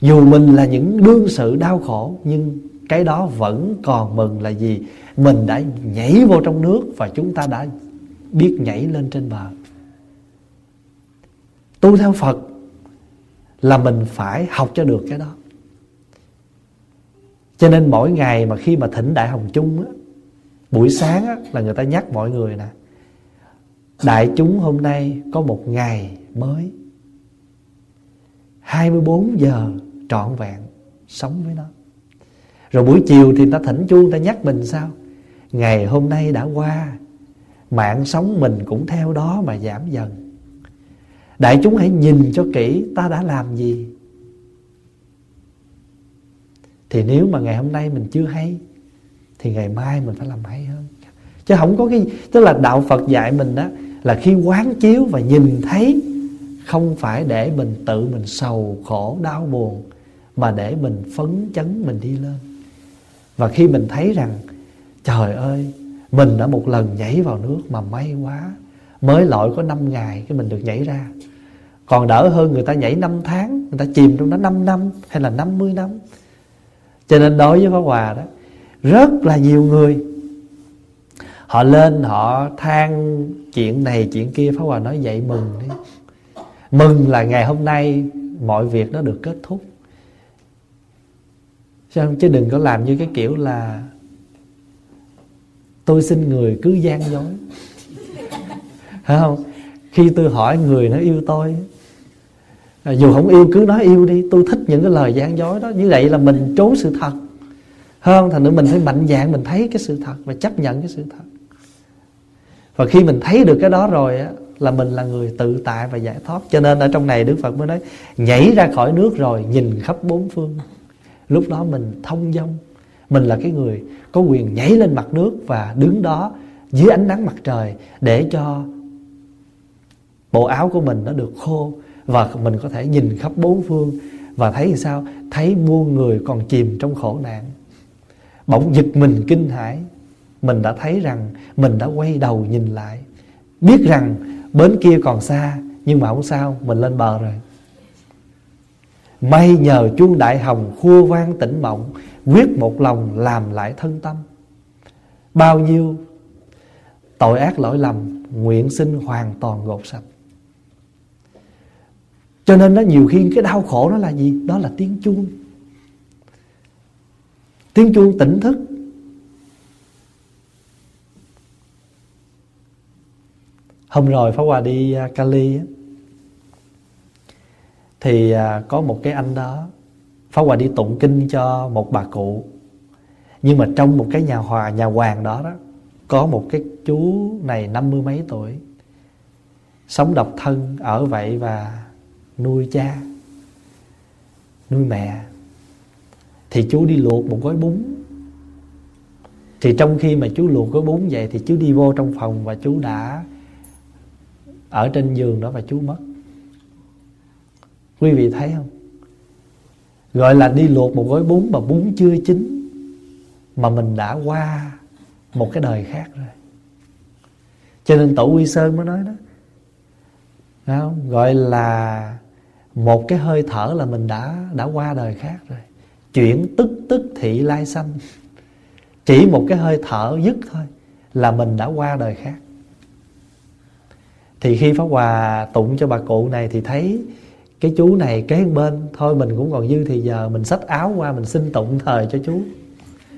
dù mình là những đương sự đau khổ nhưng cái đó vẫn còn mừng là gì mình đã nhảy vô trong nước và chúng ta đã biết nhảy lên trên bờ tu theo phật là mình phải học cho được cái đó cho nên mỗi ngày mà khi mà thỉnh đại hồng chung á buổi sáng á, là người ta nhắc mọi người nè đại chúng hôm nay có một ngày mới. 24 giờ trọn vẹn sống với nó. Rồi buổi chiều thì ta thỉnh chuông ta nhắc mình sao? Ngày hôm nay đã qua mạng sống mình cũng theo đó mà giảm dần. Đại chúng hãy nhìn cho kỹ ta đã làm gì thì nếu mà ngày hôm nay mình chưa hay, thì ngày mai mình phải làm hay hơn. Chứ không có cái, tức là đạo phật dạy mình đó là khi quán chiếu và nhìn thấy, không phải để mình tự mình sầu khổ, đau buồn, mà để mình phấn chấn mình đi lên. Và khi mình thấy rằng, trời ơi, mình đã một lần nhảy vào nước mà may quá, mới lội có 5 ngày cái mình được nhảy ra. Còn đỡ hơn người ta nhảy 5 tháng, người ta chìm trong đó 5 năm hay là 50 năm cho nên đối với Pháp Hòa đó, rất là nhiều người, họ lên, họ than chuyện này, chuyện kia. Pháp Hòa nói vậy, mừng đi. Mừng là ngày hôm nay mọi việc nó được kết thúc. Sao chứ đừng có làm như cái kiểu là, tôi xin người cứ gian dối. Phải không? Khi tôi hỏi người nó yêu tôi à, dù không yêu cứ nói yêu đi. Tôi thích những cái lời gian dối đó. Như vậy là mình trốn sự thật. Hơn thành nữa mình phải mạnh dạn mình thấy cái sự thật và chấp nhận cái sự thật. Và khi mình thấy được cái đó rồi á là mình là người tự tại và giải thoát. Cho nên ở trong này đức phật mới nói nhảy ra khỏi nước rồi nhìn khắp bốn phương. Lúc đó mình thông dong. Mình là cái người có quyền nhảy lên mặt nước và đứng đó dưới ánh nắng mặt trời để cho bộ áo của mình nó được khô và mình có thể nhìn khắp bốn phương và thấy sao? Thấy muôn người còn chìm trong khổ nạn. Bỗng giật mình kinh hãi. Mình đã thấy rằng mình đã quay đầu nhìn lại. Biết rằng bến kia còn xa, nhưng mà không sao, mình lên bờ rồi. May nhờ chuông đại hồng khua vang tỉnh mộng, quyết một lòng làm lại thân tâm. Bao nhiêu tội ác lỗi lầm, nguyện sinh hoàn toàn gột sạch cho nên nó nhiều khi cái đau khổ nó là gì? Đó là tiếng chuông. Tiếng chuông tỉnh thức. Hôm rồi Pháp Hòa đi à, Cali Cali thì à, có một cái anh đó. Pháp Hòa đi tụng kinh cho một bà cụ. Nhưng mà trong một cái nhà hòa, nhà hoàng đó đó, có một cái chú này năm mươi mấy tuổi, sống độc thân ở vậy và nuôi cha, nuôi mẹ, thì chú đi luộc một gói bún. Thì trong khi mà chú luộc gói bún vậy thì chú đi vô trong phòng và chú đã ở trên giường đó và chú mất. Quý vị thấy không? Gọi là đi luộc một gói bún mà bún chưa chín mà mình đã qua một cái đời khác rồi. Cho nên tổ quy sơn mới nói đó. Không? gọi là một cái hơi thở là mình đã đã qua đời khác rồi. Chuyển tức tức thị lai sanh. Chỉ một cái hơi thở dứt thôi là mình đã qua đời khác. Thì khi Pháp Hòa tụng cho bà cụ này thì thấy cái chú này kế bên, thôi mình cũng còn dư thì giờ mình xách áo qua mình xin tụng thời cho chú.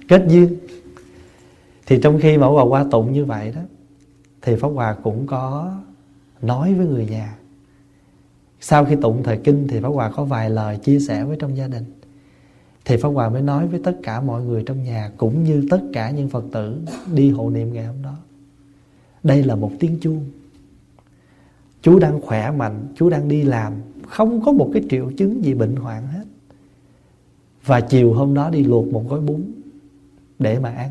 Kết duyên. Thì trong khi mà Hòa qua tụng như vậy đó, thì Pháp Hòa cũng có nói với người nhà sau khi tụng thời kinh thì Pháp Hòa có vài lời chia sẻ với trong gia đình. Thì Pháp Hòa mới nói với tất cả mọi người trong nhà, cũng như tất cả những Phật tử đi hộ niệm ngày hôm đó. Đây là một tiếng chuông. Chú đang khỏe mạnh, chú đang đi làm, không có một cái triệu chứng gì bệnh hoạn hết. Và chiều hôm đó đi luộc một gói bún để mà ăn.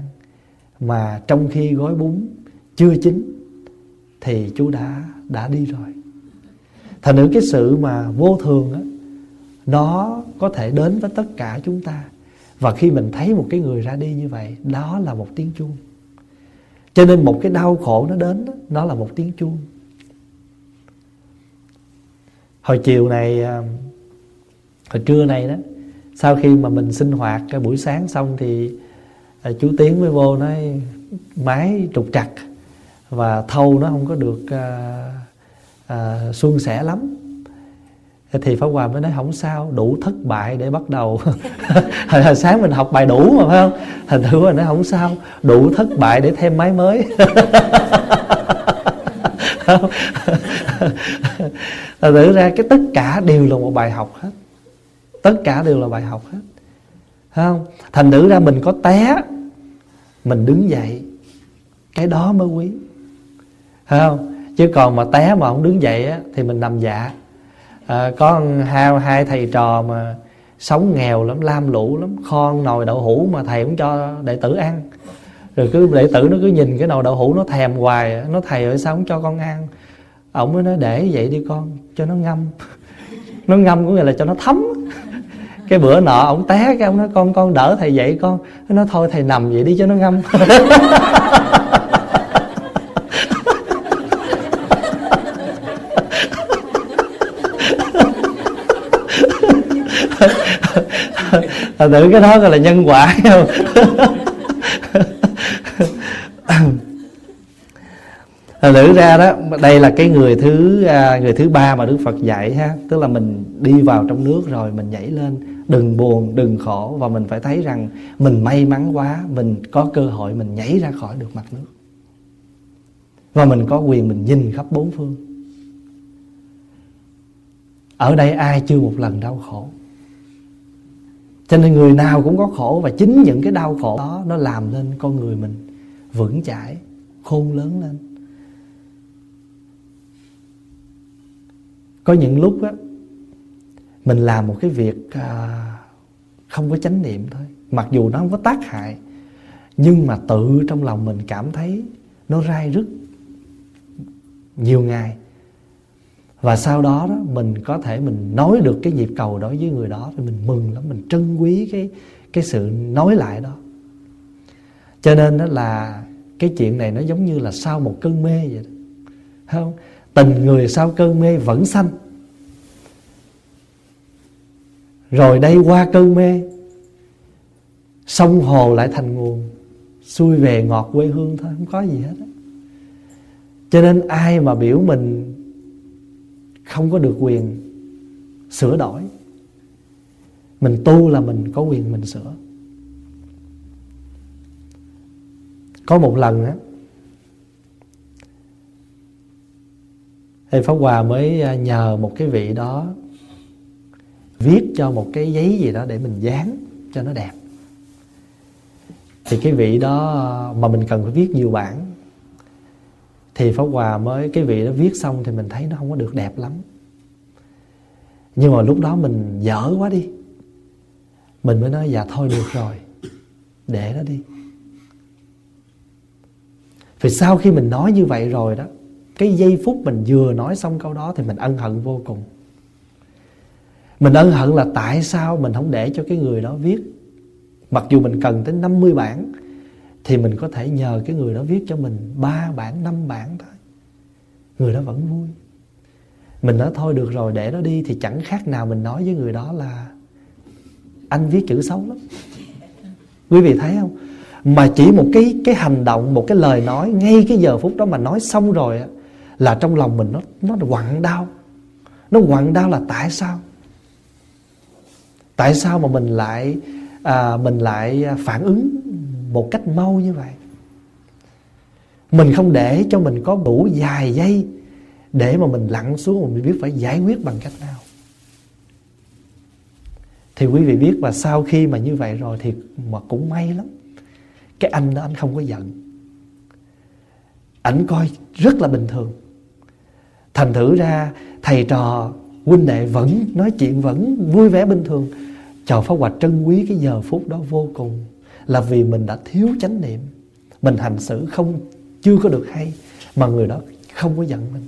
Mà trong khi gói bún chưa chín thì chú đã đã đi rồi thành nữ cái sự mà vô thường á nó có thể đến với tất cả chúng ta. Và khi mình thấy một cái người ra đi như vậy đó là một tiếng chuông. Cho nên một cái đau khổ nó đến đó, nó là một tiếng chuông. Hồi chiều này à, hồi trưa này đó sau khi mà mình sinh hoạt cái buổi sáng xong thì à, chú tiến mới vô nói máy trục trặc và thâu nó không có được à, à, suôn sẻ lắm. Thì Pháp Hòa mới nói không sao đủ thất bại để bắt đầu. Hồi sáng mình học bài đủ mà phải không? Thành thử là nói không sao đủ thất bại để thêm máy mới. Thành thử ra cái tất cả đều là một bài học hết. Tất cả đều là bài học hết. Phải không? Thành thử ra mình có té mình đứng dậy. Cái đó mới quý. Phải không? Chứ còn mà té mà không đứng dậy á, thì mình nằm dạ. À, có hai, hai thầy trò mà sống nghèo lắm lam lũ lắm kho nồi đậu hũ mà thầy cũng cho đệ tử ăn. Rồi cứ đệ tử nó cứ nhìn cái nồi đậu hũ nó thèm hoài nó thầy ơi sao không cho con ăn? Ổng mới nói để vậy đi con cho nó ngâm. Nó ngâm có nghĩa là cho nó thấm. Cái bữa nọ ổng té cái ông nói con con đỡ thầy dậy con. Nó nói thôi thầy nằm vậy đi cho nó ngâm. Thật tử cái đó gọi là nhân quả. Không Thật tử ra đó Đây là cái người thứ à, người thứ ba mà Đức Phật dạy ha. Tức là mình đi vào trong nước rồi Mình nhảy lên. Đừng buồn, đừng khổ. Và mình phải thấy rằng Mình may mắn quá Mình có cơ hội mình nhảy ra khỏi được mặt nước. Và mình có quyền mình nhìn khắp bốn phương. Ở đây ai chưa một lần đau khổ? Cho nên người nào cũng có khổ và chính những cái đau khổ đó nó làm nên con người mình vững chãi khôn lớn lên. Có những lúc á mình làm một cái việc à, không có chánh niệm thôi. Mặc dù nó không có tác hại nhưng mà tự trong lòng mình cảm thấy nó rai rứt nhiều ngày và sau đó đó, mình có thể mình nói được cái nhịp cầu đó với người đó, thì mình mừng lắm, mình trân quý cái cái sự nói lại đó. Cho nên đó là cái chuyện này nó giống như là sau một cơn mê vậy đó. Không? Tình người sau cơn mê vẫn xanh rồi đây qua cơn mê, sông hồ lại thành nguồn, xuôi về ngọt quê hương thôi, không có gì hết đó. cho nên ai mà biểu mình không có được quyền sửa đổi. Mình tu là mình có quyền mình sửa. Có một lần á, thầy pháp hòa mới à, nhờ một cái vị đó viết cho một cái giấy gì đó để mình dán cho nó đẹp. Thì cái vị đó à, mà mình cần phải viết nhiều bản thì Pháp Hòa mới, cái vị đó viết xong thì mình thấy nó không có được đẹp lắm. Nhưng mà lúc đó mình dở quá đi. Mình mới nói dạ thôi, được rồi. Để nó đi. Vì sau khi mình nói như vậy rồi đó, cái giây phút mình vừa nói xong câu đó thì mình ân hận vô cùng. Mình ân hận là tại sao mình không để cho cái người đó viết. Mặc dù mình cần tới 50 bản thì mình có thể nhờ cái người đó viết cho mình ba bản năm bản thôi. Người đó vẫn vui. Mình nói thôi được rồi để nó đi. Thì chẳng khác nào mình nói với người đó là anh viết chữ xấu lắm. Quý vị thấy không? Mà chỉ một cái cái hành động một cái lời nói ngay cái giờ phút đó mà nói xong rồi là trong lòng mình nó nó quặn đau. Nó quặn đau là tại sao? Tại sao mà mình lại à, mình lại phản ứng một cách mau như vậy. Mình không để cho mình có đủ dài giây để mà mình lặn xuống mình biết phải giải quyết bằng cách nào. Thì quý vị biết và sau khi mà như vậy rồi thì mà cũng may lắm. Cái anh đó anh không có giận. Ảnh coi rất là bình thường. Thành thử ra thầy trò huynh đệ vẫn nói chuyện vẫn vui vẻ bình thường. Chào pháp hoạch trân quý cái giờ phút đó vô cùng là vì mình đã thiếu chánh niệm. Mình hành xử không, chưa có được hay, mà người đó không có giận mình.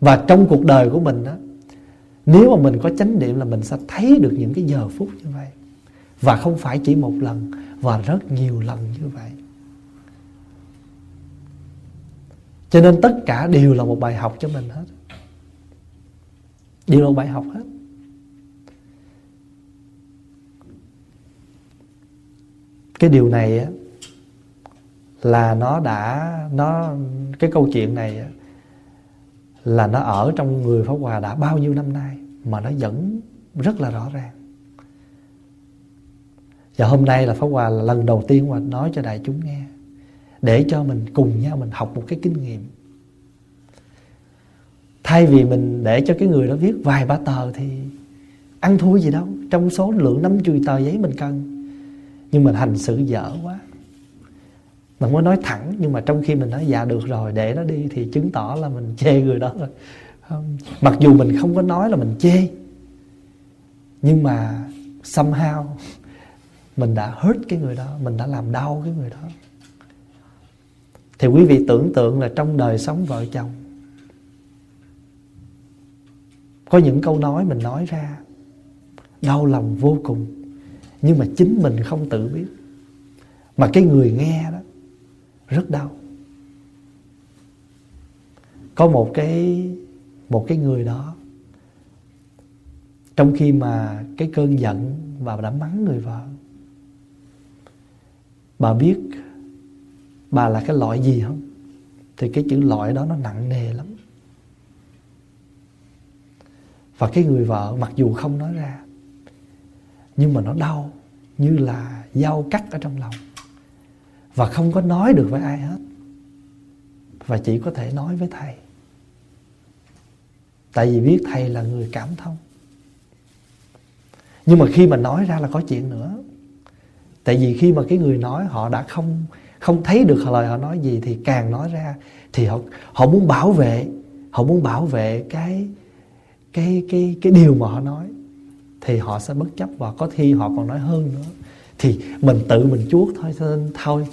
Và trong cuộc đời của mình đó nếu mà mình có chánh niệm là mình sẽ thấy được những cái giờ phút như vậy. Và không phải chỉ một lần, và rất nhiều lần như vậy. Cho nên tất cả đều là một bài học cho mình hết. Đều là một bài học hết. Cái điều này á là nó đã nó cái câu chuyện này á, là nó ở trong người Pháp Hòa đã bao nhiêu năm nay mà nó vẫn rất là rõ ràng. Và hôm nay là Pháp Hòa là lần đầu tiên Hòa nói cho đại chúng nghe để cho mình cùng nhau mình học một cái kinh nghiệm. Thay vì mình để cho cái người đó viết vài ba tờ thì ăn thua gì đâu trong số lượng năm chùi tờ giấy mình cần nhưng mình hành xử dở quá. Mình mới nói thẳng, nhưng mà trong khi mình nói dạ được rồi, để nó đi, thì chứng tỏ là mình chê người đó rồi. Không. mặc dù mình không có nói là mình chê, nhưng mà somehow mình đã hurt cái người đó, mình đã làm đau cái người đó. Thì quý vị tưởng tượng là trong đời sống vợ chồng, có những câu nói mình nói ra, đau lòng vô cùng nhưng mà chính mình không tự biết. Mà cái người nghe đó, rất đau. Có một cái một cái người đó, trong khi mà cái cơn giận bà đã mắng người vợ, bà biết bà là cái loại gì không? Thì cái chữ loại đó nó nặng nề lắm. Và cái người vợ, mặc dù không nói ra nhưng mà nó đau, như là dao cắt ở trong lòng. Và không có nói được với ai hết. Và chỉ có thể nói với thầy. Tại vì biết thầy là người cảm thông. Nhưng mà khi mà nói ra là có chuyện nữa. Tại vì khi mà cái người nói, họ đã không không thấy được lời họ nói gì, thì càng nói ra, thì họ họ muốn bảo vệ, họ muốn bảo vệ cái cái cái cái điều mà họ nói thì họ sẽ bất chấp và có khi họ còn nói hơn nữa. Thì mình tự mình chuốt thôi nên thôi,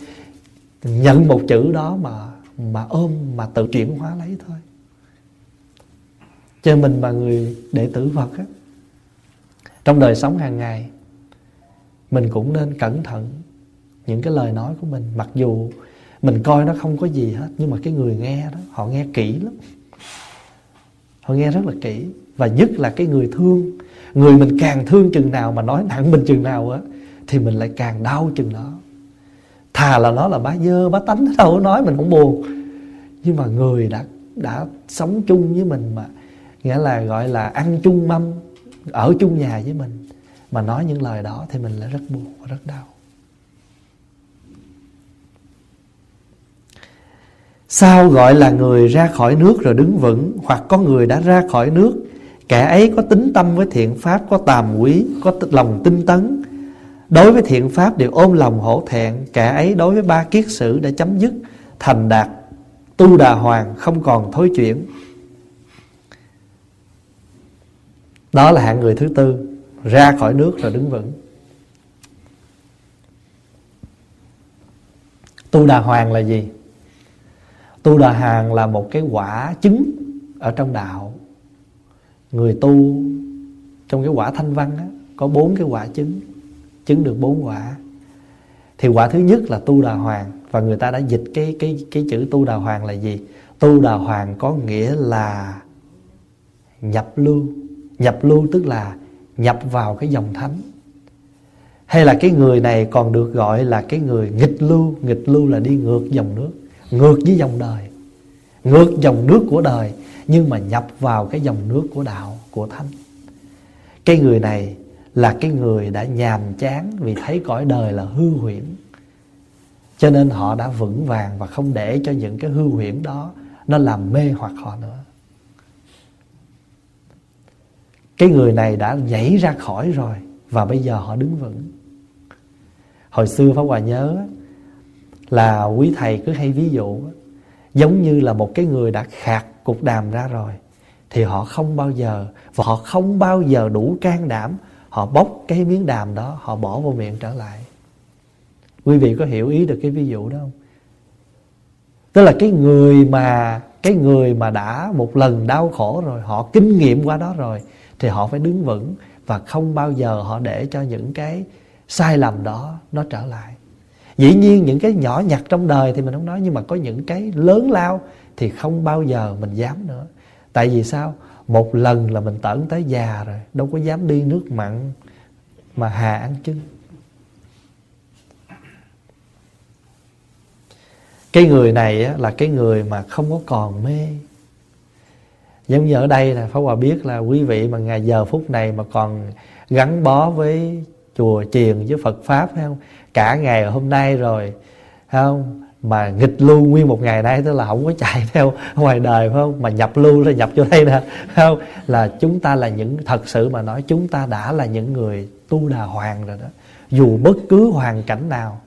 nhận một chữ đó mà mà ôm, mà tự chuyển hóa lấy thôi. Cho mình mà người đệ tử Phật á, trong đời sống hàng ngày, mình cũng nên cẩn thận những cái lời nói của mình. Mặc dù mình coi nó không có gì hết, nhưng mà cái người nghe đó, họ nghe kỹ lắm. Họ nghe rất là kỹ, và nhất là cái người thương người mình càng thương chừng nào mà nói nặng mình chừng nào á, thì mình lại càng đau chừng đó. Thà là nó là bá dơ, bá tánh, đâu nói mình không buồn. Nhưng mà người đã đã sống chung với mình mà, nghĩa là gọi là ăn chung mâm, ở chung nhà với mình, mà nói những lời đó thì mình lại rất buồn và rất đau. Sao gọi là người ra khỏi nước rồi đứng vững, Hoặc có người đã ra khỏi nước Kẻ ấy có tính tâm với thiện pháp Có tàm quý, có lòng tinh tấn. Đối với thiện pháp đều ôm lòng hổ thẹn Kẻ ấy đối với ba kiết sử đã chấm dứt Thành đạt Tu đà hoàng không còn thối chuyển. Đó là hạng người thứ tư Ra khỏi nước rồi đứng vững. Tu đà hoàng là gì? Tu đà hoàng là một cái quả chứng Ở trong đạo. Người tu Trong cái quả thanh văn á, Có bốn cái quả chứng Chứng được bốn quả. Thì quả thứ nhất là tu đà hoàng Và người ta đã dịch cái cái cái chữ tu đà hoàng là gì? Tu đà hoàng có nghĩa là Nhập lưu. Nhập lưu tức là nhập vào cái dòng thánh. Hay là cái người này còn được gọi là cái người nghịch lưu. Nghịch lưu là đi ngược dòng nước Ngược với dòng đời. Ngược dòng nước của đời. Nhưng mà nhập vào cái dòng nước của đạo, Của thánh. Cái người này là cái người đã nhàm chán Vì thấy cõi đời là hư huyễn. Cho nên họ đã vững vàng Và không để cho những cái hư huyễn đó Nó làm mê hoặc họ nữa. Cái người này đã nhảy ra khỏi rồi Và bây giờ họ đứng vững. Hồi xưa Pháp Hòa nhớ Là quý thầy cứ hay ví dụ, Giống như là một cái người đã khạc cục đàm ra rồi, Thì họ không bao giờ, Và họ không bao giờ đủ can đảm, Họ bóc cái miếng đàm đó, Họ bỏ vô miệng trở lại. Quý vị có hiểu ý được cái ví dụ đó không? Tức là cái người mà, Cái người mà đã một lần đau khổ rồi, Họ kinh nghiệm qua đó rồi, Thì họ phải đứng vững, Và không bao giờ họ để cho những cái Sai lầm đó nó trở lại. Dĩ nhiên những cái nhỏ nhặt trong đời thì mình không nói, Nhưng mà có những cái lớn lao thì không bao giờ mình dám nữa. Tại vì sao? Một lần là mình tởn tới già rồi Đâu có dám đi nước mặn Mà hà ăn chứ? cái người này á, là cái người mà không có còn mê. Giống như ở đây là Pháp Hòa biết là quý vị mà ngày giờ phút này mà còn gắn bó với chùa chiền với Phật pháp phải không? Cả ngày hôm nay rồi phải không? Mà nghịch lưu nguyên một ngày nay tức là không có chạy theo ngoài đời phải không? Mà nhập lưu là nhập vô đây nè phải không? Là chúng ta là những thật sự mà nói chúng ta đã là những người tu đà hoàng rồi đó. Dù bất cứ hoàn cảnh nào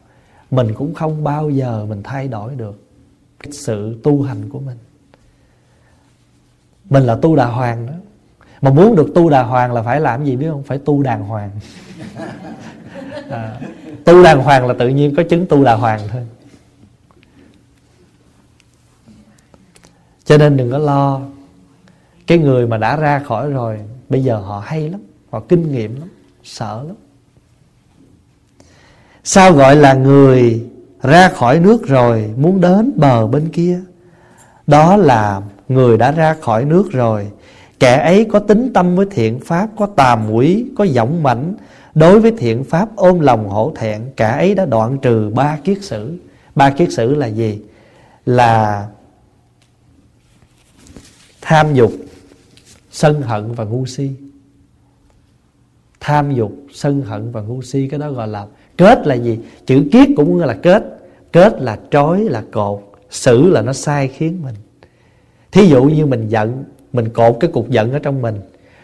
mình cũng không bao giờ mình thay đổi được sự tu hành của mình. Mình là tu đà hoàng đó. Mà muốn được tu đà hoàng là phải làm gì biết không? Phải tu đàng hoàng. À, tu đàng hoàng là tự nhiên có chứng tu đà hoàng thôi. Cho nên đừng có lo. Cái người mà đã ra khỏi rồi, bây giờ họ hay lắm, họ kinh nghiệm lắm, sợ lắm. Sao gọi là người ra khỏi nước rồi muốn đến bờ bên kia? Đó là người đã ra khỏi nước rồi. Kẻ ấy có tính tâm với thiện pháp, có tàm quỷ, có giọng mảnh. Đối với thiện pháp, ôm lòng hổ thẹn cả ấy đã đoạn trừ ba kiết sử. Ba kiết sử là gì? Là tham dục, sân hận và ngu si. Tham dục, sân hận và ngu si, cái đó gọi là kết là gì? Chữ kiết cũng là kết. Kết là trói, là cột. Xử là nó sai khiến mình. Thí dụ như mình giận, mình cột cái cục giận ở trong mình.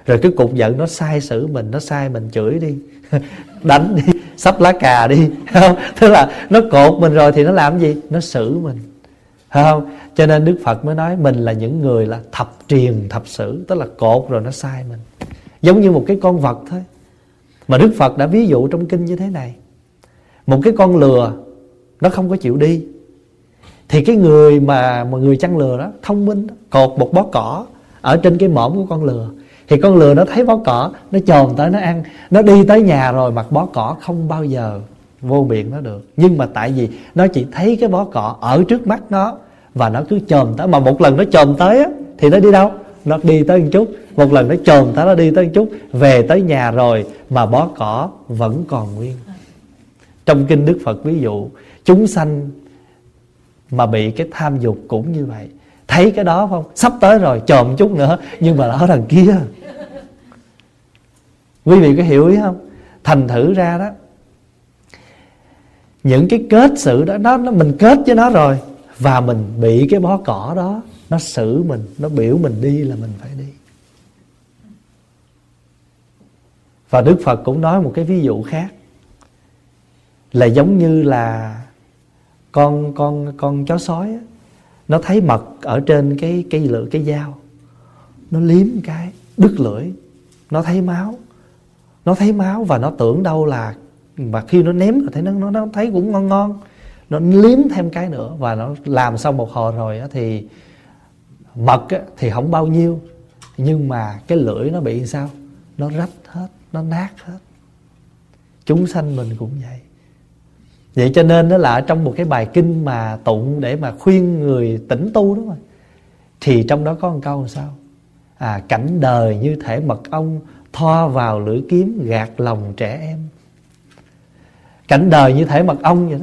Rồi cái cục giận nó sai xử mình, nó sai mình chửi đi. Đánh đi, sắp lá cà đi. Không? Tức là nó cột mình rồi thì nó làm gì? Nó xử mình không? Cho nên đức phật mới nói mình là những người là thập truyền thập sử, tức là cột rồi nó sai mình. Giống như một cái con vật thôi. Mà đức phật đã ví dụ trong kinh như thế này. Một cái con lừa, nó không có chịu đi. Thì cái người mà mà người chăn lừa đó, thông minh cột một bó cỏ ở trên cái mõm của con lừa. Thì con lừa nó thấy bó cỏ, nó chồm tới, nó ăn, nó đi tới nhà rồi, mặc bó cỏ không bao giờ vô biện nó được. Nhưng mà tại vì nó chỉ thấy cái bó cỏ ở trước mắt nó và nó cứ chồm tới. Mà một lần nó chồm tới á, thì nó đi đâu? Nó đi tới một chút. Một lần nó chồm tới nó đi tới một chút. Về tới nhà rồi mà bó cỏ vẫn còn nguyên. Trong kinh đức phật ví dụ chúng sanh mà bị cái tham dục cũng như vậy. Thấy cái đó không? Sắp tới rồi chồm chút nữa. Nhưng mà ở đằng kia. Quý vị có hiểu ý không? Thành thử ra đó những cái kết xử đó nó, nó mình kết với nó rồi. Và mình bị cái bó cỏ đó nó xử mình nó biểu mình đi là mình phải đi. Và đức phật cũng nói một cái ví dụ khác. Là giống như là con con con chó sói á, nó thấy mật ở trên cái cây lưỡi cái dao. Nó liếm cái đứt lưỡi. Nó thấy máu. Nó thấy máu và nó tưởng đâu là và khi nó ném thấy nó nó thấy cũng ngon ngon nó liếm thêm cái nữa và nó làm xong một hồi rồi á, thì mật á, thì không bao nhiêu. Nhưng mà cái lưỡi nó bị sao? Nó rách hết nó nát hết. Chúng sanh mình cũng vậy. Vậy cho nên nó là trong một cái bài kinh mà tụng để mà khuyên người tỉnh tu đúng không thì trong đó có một câu sao? À cảnh đời như thể mật ong thoa vào lưỡi kiếm gạt lòng trẻ em cảnh đời như thể mật ong vậy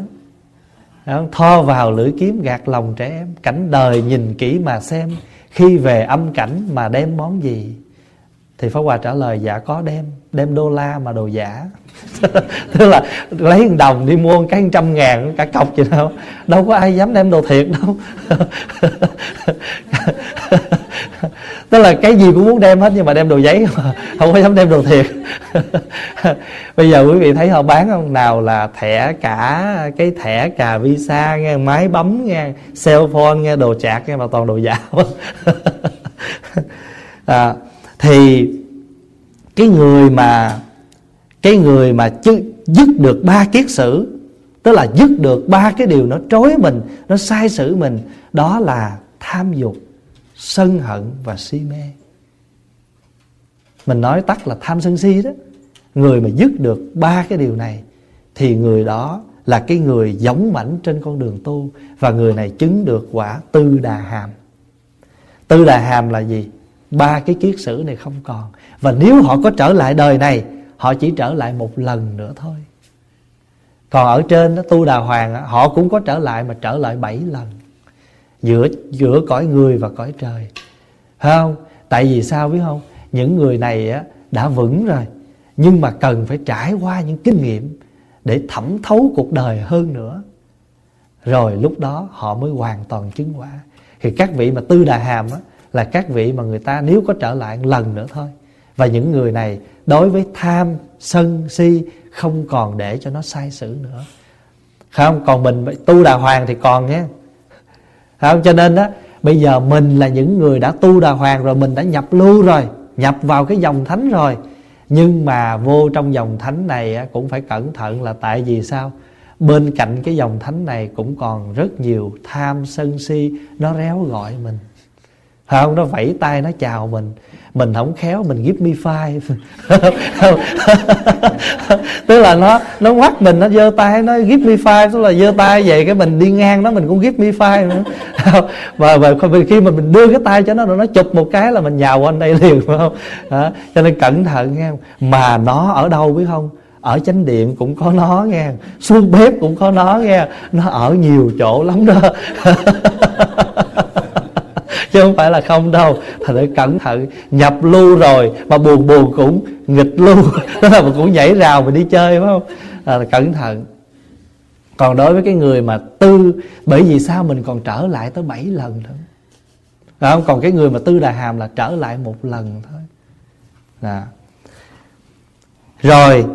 đó. Thoa vào lưỡi kiếm gạt lòng trẻ em. Cảnh đời nhìn kỹ mà xem. Khi về âm cảnh mà đem món gì? Thì Pháp Hòa trả lời Dạ có đem. Đem đô la mà đồ giả. Tức là lấy một đồng đi mua cái trăm ngàn, Cả cọc vậy đâu Đâu có ai dám đem đồ thiệt đâu. tức là cái gì cũng muốn đem hết nhưng mà đem đồ giấy mà không có dám đem đồ thiệt. Bây giờ quý vị thấy họ bán không? Nào là thẻ cả cái thẻ cà visa nghe máy bấm nghe cell phone nghe đồ chạc nghe mà toàn đồ giả à, thì cái người mà cái người mà chứ dứt được ba kiết sử tức là dứt được ba cái điều nó trói mình nó sai sử mình đó là tham dục sân hận và si mê. Mình nói tắt là tham sân si đó. Người mà dứt được ba cái điều này thì người đó là cái người giống mảnh trên con đường tu và người này chứng được quả tư đà hàm. Tư đà hàm là gì? Ba cái kiết sử này không còn. Và nếu họ có trở lại đời này họ chỉ trở lại một lần nữa thôi. Còn ở trên đó, tu đà hoàng họ cũng có trở lại mà trở lại bảy lần giữa giữa cõi người và cõi trời. Thấy không? Tại vì sao biết không? Những người này á, đã vững rồi nhưng mà cần phải trải qua những kinh nghiệm để thẩm thấu cuộc đời hơn nữa. Rồi lúc đó họ mới hoàn toàn chứng quả. Thì các vị mà tư đà hàm á, là các vị mà người ta nếu có trở lại một lần nữa thôi. Và những người này đối với tham sân si không còn để cho nó sai sử nữa. Không? Còn mình tu đà hoàng thì còn nhé không? Cho nên đó bây giờ mình là những người đã tu đà hoàng rồi, mình đã nhập lưu rồi, nhập vào cái dòng thánh rồi. Nhưng mà vô trong dòng thánh này cũng phải cẩn thận là tại vì sao? Bên cạnh cái dòng thánh này cũng còn rất nhiều tham sân si, nó réo gọi mình không nó vẫy tay nó chào mình. Mình không khéo mình give me five. Tức là nó nó quắt mình nó giơ tay nó give me five. Tức là giơ tay vậy cái mình đi ngang nó mình cũng give me five nữa. Và, và khi mà mình đưa cái tay cho nó nó chụp một cái là mình nhào quanh đây liền phải không? Đó. cho nên cẩn thận nghe. Mà nó ở đâu biết không? Ở chánh điện cũng có nó nghe. Xuống bếp cũng có nó nghe. Nó ở nhiều chỗ lắm đó. chứ không phải là không đâu. Thành thử cẩn thận nhập lưu rồi mà buồn buồn cũng nghịch lưu. Đó là mình cũng nhảy rào mình đi chơi phải không? À, là cẩn thận. Còn đối với cái người mà tư bởi vì sao mình còn trở lại tới bảy lần nữa? Phải không? Còn cái người mà tư đà hàm là trở lại một lần thôi. Đó. rồi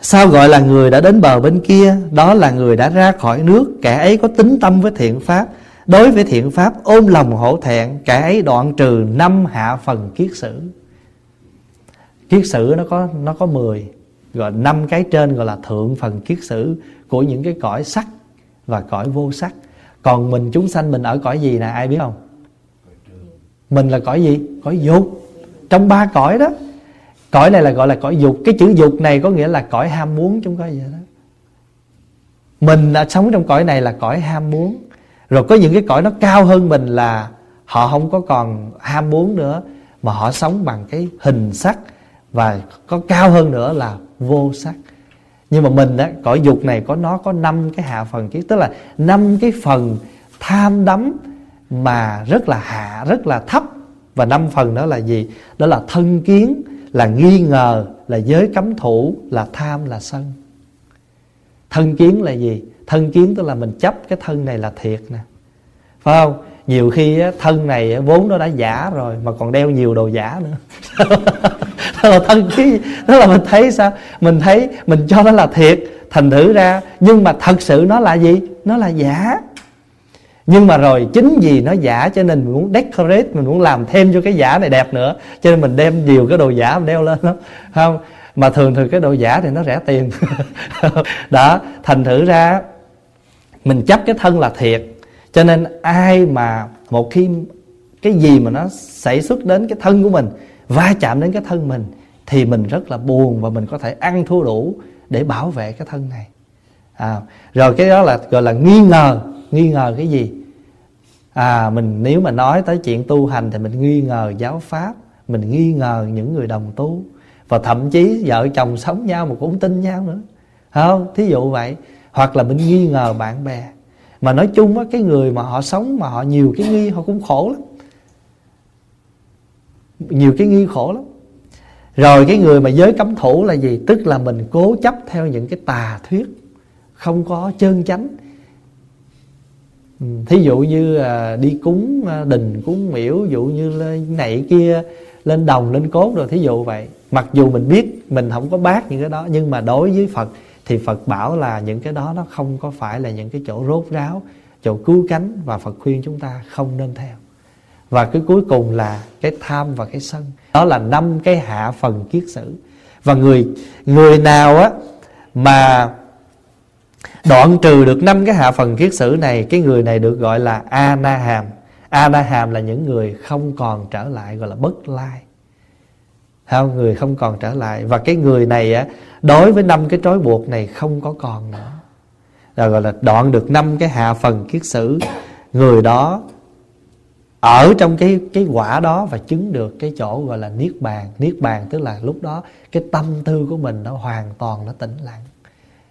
Sao gọi là người đã đến bờ bên kia? Đó là người đã ra khỏi nước Kẻ ấy có tính tâm với thiện pháp. Đối với thiện pháp, ôm lòng hổ thẹn, Kẻ ấy đoạn trừ năm hạ phần kiết sử. Kiết sử nó có nó có 10 Gọi năm cái trên gọi là thượng phần kiết sử Của những cái cõi sắc Và cõi vô sắc. Còn mình, chúng sanh mình ở cõi gì nè, ai biết không? Mình là cõi gì? Cõi dục. Trong ba cõi đó, Cõi này là gọi là cõi dục. Cái chữ dục này có nghĩa là cõi ham muốn, chúng có gì đó. Mình đã sống trong cõi này là cõi ham muốn rồi có những cái cõi nó cao hơn mình là họ không có còn ham muốn nữa, mà họ sống bằng cái hình sắc và có cao hơn nữa là vô sắc. Nhưng mà mình á, cõi dục này có, nó có năm cái hạ phần kiến tức là năm cái phần tham đắm mà rất là hạ, rất là thấp. Và năm phần đó là gì? Đó là thân kiến, là nghi ngờ, là giới cấm thủ, là tham, là sân. Thân kiến là gì? Thân kiến tức là mình chấp cái thân này là thiệt nè. Phải không? Nhiều khi thân này vốn nó đã giả rồi, mà còn đeo nhiều đồ giả nữa. Đó là thân kiến đó là mình thấy sao? Mình thấy mình cho nó là thiệt, thành thử ra, nhưng mà thật sự nó là gì? Nó là giả. Nhưng mà rồi chính vì nó giả cho nên mình muốn decorate, mình muốn làm thêm cho cái giả này đẹp nữa. Cho nên mình đem nhiều cái đồ giả mình đeo lên đó không? Mà thường thường cái đồ giả thì nó rẻ tiền. Đó, thành thử ra mình chấp cái thân là thiệt. Cho nên ai mà một khi cái gì mà nó xảy xuất đến cái thân của mình va chạm đến cái thân mình thì mình rất là buồn và mình có thể ăn thua đủ để bảo vệ cái thân này. À, rồi cái đó là gọi là nghi ngờ. Nghi ngờ cái gì? À mình nếu mà nói tới chuyện tu hành thì mình nghi ngờ giáo pháp mình nghi ngờ những người đồng tu và thậm chí vợ chồng sống nhau mà cũng tin nhau nữa. Không? Thí dụ vậy hoặc là mình nghi ngờ bạn bè. Mà nói chung á, cái người mà họ sống mà họ nhiều cái nghi, họ cũng khổ lắm. Nhiều cái nghi khổ lắm. Rồi cái người mà giới cấm thủ là gì? Tức là mình cố chấp theo những cái tà thuyết không có chân chánh. Ừ, thí dụ như à, đi cúng à, đình, cúng miễu dụ như lên này kia, lên đồng, lên cốt rồi, thí dụ vậy. Mặc dù mình biết mình không có bác những cái đó, nhưng mà đối với phật thì phật bảo là những cái đó nó không có phải là những cái chỗ rốt ráo, chỗ cứu cánh và phật khuyên chúng ta không nên theo. Và cái cuối cùng là cái tham và cái sân. Đó là năm cái hạ phần kiết sử. Và người người nào á mà đoạn trừ được năm cái hạ phần kiết sử này, cái người này được gọi là a na hàm a na hàm là những người không còn trở lại, gọi là bất lai không người không còn trở lại. Và cái người này á, đối với năm cái trói buộc này không có còn nữa. Là gọi là đoạn được năm cái hạ phần kiết sử. Người đó ở trong cái cái quả đó và chứng được cái chỗ gọi là niết bàn. Niết bàn tức là lúc đó cái tâm tư của mình nó hoàn toàn nó tĩnh lặng.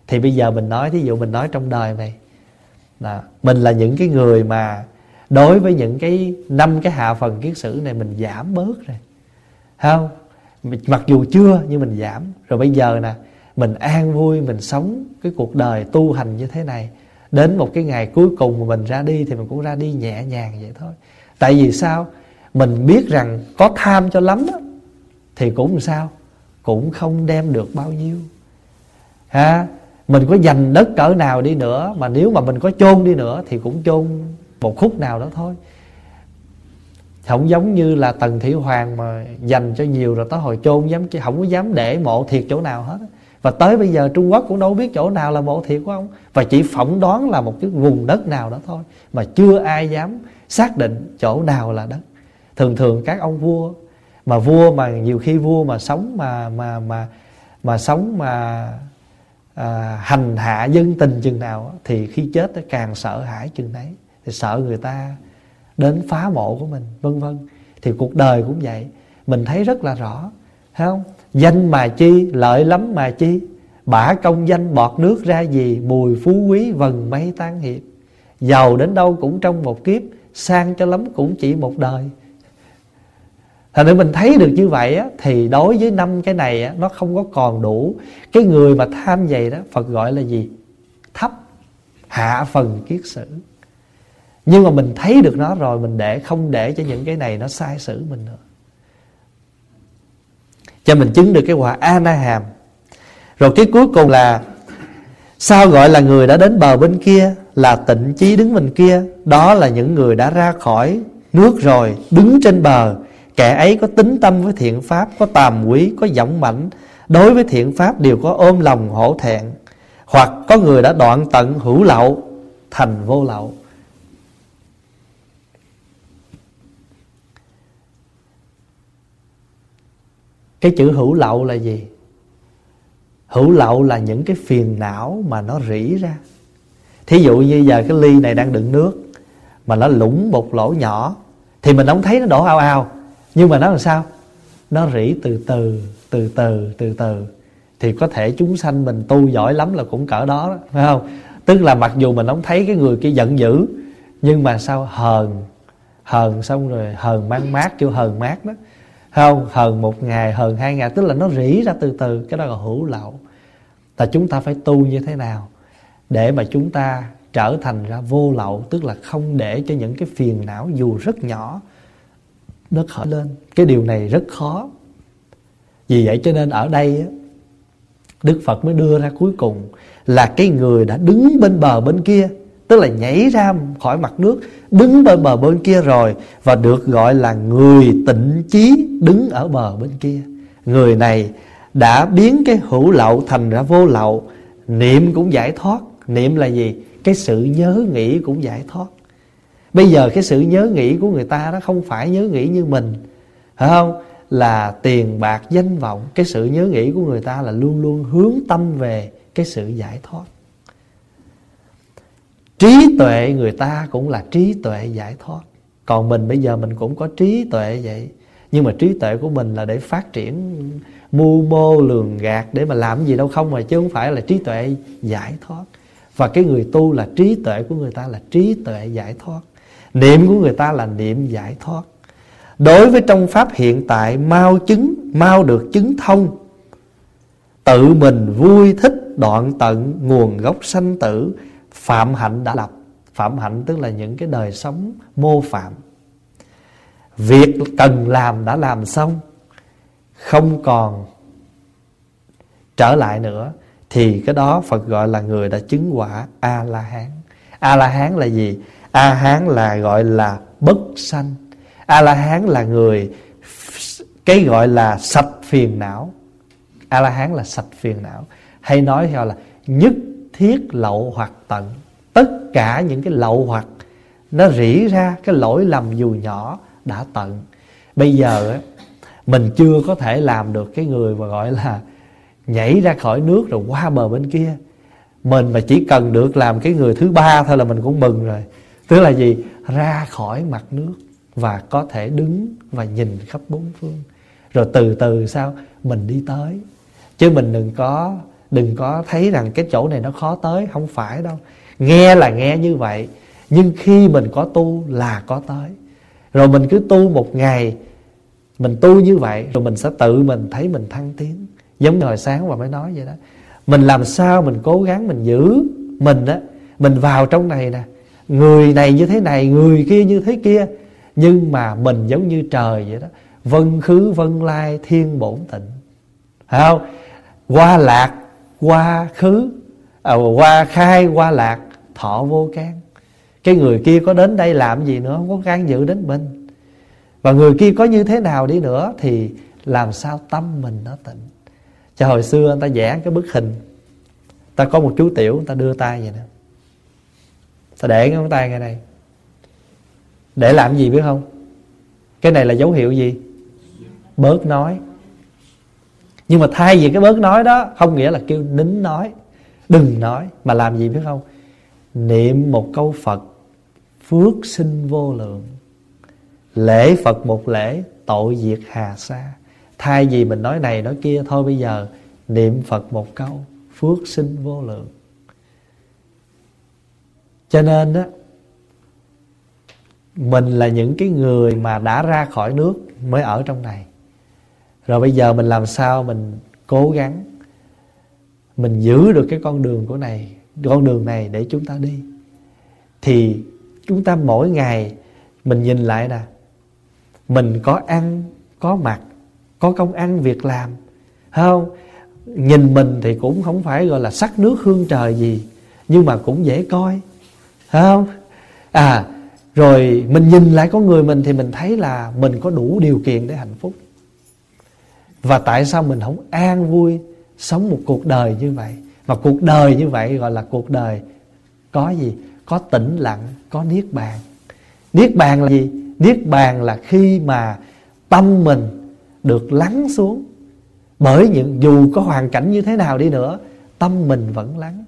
Thì bây giờ mình nói, thí dụ mình nói trong đời này, là mình là những cái người mà đối với những cái năm cái hạ phần kiết sử này mình giảm bớt rồi. Không? Mặc dù chưa nhưng mình giảm. Rồi bây giờ nè mình an vui mình sống cái cuộc đời tu hành như thế này. Đến một cái ngày cuối cùng mà mình ra đi thì mình cũng ra đi nhẹ nhàng vậy thôi. Tại vì sao? Mình biết rằng có tham cho lắm đó, thì cũng sao? Cũng không đem được bao nhiêu. Ha? Mình có dành đất cỡ nào đi nữa mà nếu mà mình có chôn đi nữa thì cũng chôn một khúc nào đó thôi không giống như là tần thủy hoàng mà dành cho nhiều rồi tới hồi chôn dám không có dám để mộ thiệt chỗ nào hết và tới bây giờ Trung Quốc cũng đâu biết chỗ nào là mộ thiệt của ông. Và chỉ phỏng đoán là một cái vùng đất nào đó thôi mà chưa ai dám xác định chỗ nào là đất. Thường thường các ông vua mà vua mà nhiều khi vua mà sống mà mà mà mà sống mà à, hành hạ dân tình chừng nào thì khi chết nó càng sợ hãi chừng đấy. Thì sợ người ta đến phá mộ của mình vân vân. Thì cuộc đời cũng vậy. Mình thấy rất là rõ thấy không? Danh mà chi lợi lắm mà chi. Bả công danh bọt nước ra gì mùi phú quý vần mây tan hiệp. Giàu đến đâu cũng trong một kiếp sang cho lắm cũng chỉ một đời. Thành ra mình thấy được như vậy á, Thì đối với năm cái này á, Nó không có còn đủ. Cái người mà tham vậy đó Phật gọi là gì? Thấp Hạ phần kiết sử. Nhưng mà mình thấy được nó rồi Mình để không để cho những cái này Nó sai sử mình nữa. Cho mình chứng được cái quả A-na hàm Rồi cái cuối cùng là Sao gọi là người đã đến bờ bên kia Là tịnh chí đứng bên kia? Đó là những người đã ra khỏi nước rồi Đứng trên bờ. Kẻ ấy có tính tâm với thiện pháp Có tàm quý, có giọng mạnh Đối với thiện pháp đều có ôm lòng hổ thẹn. Hoặc có người đã đoạn tận hữu lậu Thành vô lậu. Cái chữ hữu lậu là gì? Hữu lậu là những cái phiền não mà nó rỉ ra. Thí dụ như giờ cái ly này đang đựng nước Mà nó lũng một lỗ nhỏ Thì mình không thấy nó đổ ao ao nhưng mà nó làm sao? Nó rỉ từ từ từ từ từ từ. Thì có thể chúng sanh mình tu giỏi lắm là cũng cỡ đó, đó phải không? Tức là mặc dù mình không thấy cái người kia giận dữ nhưng mà sao hờn hờn xong rồi hờn mang mát kêu hờn mát đó không hờn một ngày hờn hai ngày. Tức là nó rỉ ra từ từ, cái đó là hữu lậu. Là chúng ta phải tu như thế nào để mà chúng ta trở thành ra vô lậu? Tức là không để cho những cái phiền não dù rất nhỏ, nó khởi lên. Cái điều này rất khó. Vì vậy cho nên ở đây Đức Phật mới đưa ra cuối cùng Là cái người đã đứng bên bờ bên kia Tức là nhảy ra khỏi mặt nước, Đứng bên bờ bên kia rồi, Và được gọi là người tịnh chí Đứng ở bờ bên kia. Người này đã biến cái hữu lậu thành ra vô lậu. Niệm cũng giải thoát. Niệm là gì? Cái sự nhớ nghĩ cũng giải thoát. Bây giờ cái sự nhớ nghĩ của người ta đó không phải nhớ nghĩ như mình, Phải không? Là tiền bạc danh vọng. Cái sự nhớ nghĩ của người ta là luôn luôn hướng tâm về cái sự giải thoát. Trí tuệ người ta cũng là trí tuệ giải thoát. Còn mình bây giờ mình cũng có trí tuệ vậy. Nhưng mà trí tuệ của mình là để phát triển mưu mô lường gạt Để mà làm gì đâu không mà Chứ không phải là trí tuệ giải thoát. Và cái người tu là trí tuệ của người ta là trí tuệ giải thoát. Niệm của người ta là niệm giải thoát. Đối với trong Pháp hiện tại Mau chứng, mau được chứng thông. Tự mình vui thích đoạn tận Nguồn gốc sanh tử Phạm hạnh đã lập. Phạm hạnh tức là những cái đời sống mô phạm. Việc cần làm đã làm xong, Không còn trở lại nữa, Thì cái đó Phật gọi là người đã chứng quả A-la-hán. A-la-hán là gì? a hán là gọi là bất sanh. A la hán là người cái gọi là sạch phiền não. A la hán là sạch phiền não. Hay nói theo là nhất thiết lậu hoặc tận. Tất cả những cái lậu hoặc, nó rỉ ra cái lỗi lầm dù nhỏ đã tận. Bây giờ mình chưa có thể làm được cái người mà gọi là nhảy ra khỏi nước rồi qua bờ bên kia. Mình mà chỉ cần được làm cái người thứ ba thôi là mình cũng mừng rồi. Tức là gì? Ra khỏi mặt nước Và có thể đứng và nhìn khắp bốn phương. Rồi từ từ sao? Mình đi tới. Chứ mình đừng có đừng có thấy rằng cái chỗ này nó khó tới, không phải đâu. Nghe là nghe như vậy, nhưng khi mình có tu là có tới. Rồi mình cứ tu một ngày, mình tu như vậy, rồi mình sẽ tự mình thấy mình thăng tiến. Giống như hồi sáng và mới nói vậy đó. Mình làm sao mình cố gắng mình giữ mình á, mình vào trong này nè. Người này như thế này, người kia như thế kia. Nhưng mà mình giống như trời vậy đó. Vân khứ vân lai thiên bổn tịnh. Phải không? Qua lạc qua khứ à, qua khai qua lạc thọ vô can. Cái người kia có đến đây làm gì nữa không có can dự đến mình và người kia có như thế nào đi nữa thì làm sao tâm mình nó tịnh. Cho hồi xưa người ta vẽ cái bức hình ta có một chú tiểu người ta đưa tay vậy nè. Ta để cái ngón tay ngay đây. Để làm gì biết không? Cái này là dấu hiệu gì? Bớt nói nhưng mà thay vì cái bớt nói đó, không nghĩa là kêu nín nói, đừng nói, mà làm gì biết không? Niệm một câu phật, phước sinh vô lượng. Lễ phật một lễ, tội diệt hà sa. Thay vì mình nói này, nói kia, thôi bây giờ, niệm phật một câu, phước sinh vô lượng. Cho nên đó mình là những cái người mà đã ra khỏi nước mới ở trong này rồi bây giờ mình làm sao mình cố gắng, mình giữ được cái con đường của này, con đường này để chúng ta đi. Thì chúng ta mỗi ngày mình nhìn lại nè, mình có ăn, có mặc, có công ăn, việc làm không? Nhìn mình thì cũng không phải gọi là sắc nước hương trời gì, nhưng mà cũng dễ coi không? À rồi mình nhìn lại con người mình thì mình thấy là mình có đủ điều kiện để hạnh phúc và tại sao mình không an vui sống một cuộc đời như vậy? Mà cuộc đời như vậy gọi là cuộc đời có gì? Có tĩnh lặng, có niết bàn. Niết bàn là gì? Niết bàn là khi mà tâm mình được lắng xuống. Bởi những, dù có hoàn cảnh như thế nào đi nữa, tâm mình vẫn lắng.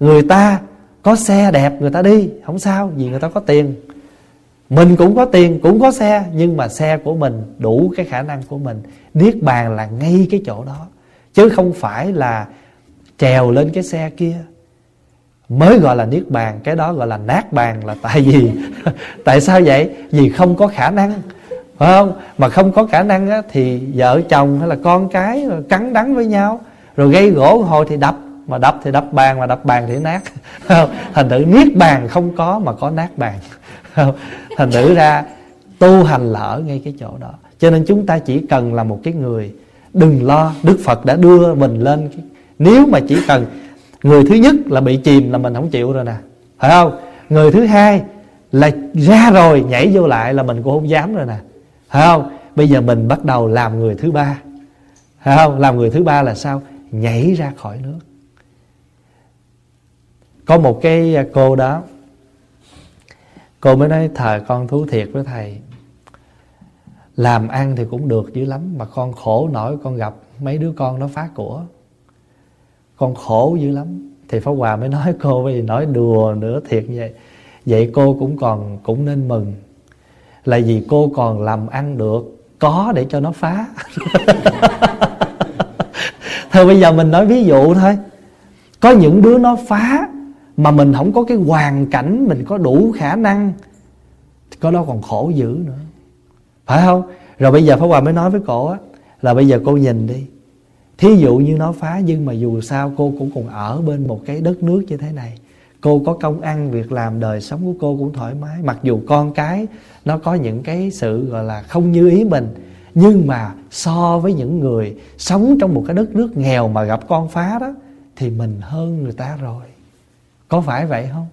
Người ta có xe đẹp, người ta đi, không sao, vì người ta có tiền mình cũng có tiền cũng có xe nhưng mà xe của mình đủ cái khả năng của mình. Niết bàn là ngay cái chỗ đó chứ không phải là trèo lên cái xe kia. Mới gọi là niết bàn cái đó gọi là nát bàn là tại vì tại sao vậy? Vì không có khả năng phải không? Mà không có khả năng á, thì vợ chồng hay là con cái cắn đắng với nhau rồi gây gỗ hồi thì đập mà đập thì đập bàn mà đập bàn thì nát. Thành thử niết bàn không có mà có nát bàn thành thử ra, tu hành là ở ngay cái chỗ đó. Cho nên chúng ta chỉ cần là một cái người đừng lo, đức phật đã đưa mình lên nếu mà chỉ cần người thứ nhất là bị chìm là mình không chịu rồi nè. Phải không? Người thứ hai là ra rồi, nhảy vô lại là mình cũng không dám rồi nè. Phải không? Bây giờ mình bắt đầu làm người thứ ba. Phải không? Làm người thứ ba là sao? Nhảy ra khỏi nước. Có một cái cô đó cô mới nói thời con thú thiệt với thầy. Làm ăn thì cũng được dữ lắm, mà con khổ nổi con gặp mấy đứa con nó phá của. Con khổ dữ lắm. Thì pháp hòa mới nói, cô vì nói đùa nữa thiệt như vậy. Vậy cô cũng còn, cũng nên mừng. Là vì cô còn làm ăn được, có để cho nó phá. Thôi bây giờ mình nói ví dụ thôi. Có những đứa nó phá mà mình không có cái hoàn cảnh mình có đủ khả năng thì có đó còn khổ dữ nữa. Phải không? Rồi bây giờ pháp hòa mới nói với cổ á, là bây giờ cô nhìn đi. Thí dụ như nó phá nhưng mà dù sao cô cũng còn ở bên một cái đất nước như thế này. Cô có công ăn, việc làm, đời sống của cô cũng thoải mái. Mặc dù con cái nó có những cái sự gọi là không như ý mình, nhưng mà so với những người sống trong một cái đất nước nghèo mà gặp con phá đó, thì mình hơn người ta rồi có phải vậy không?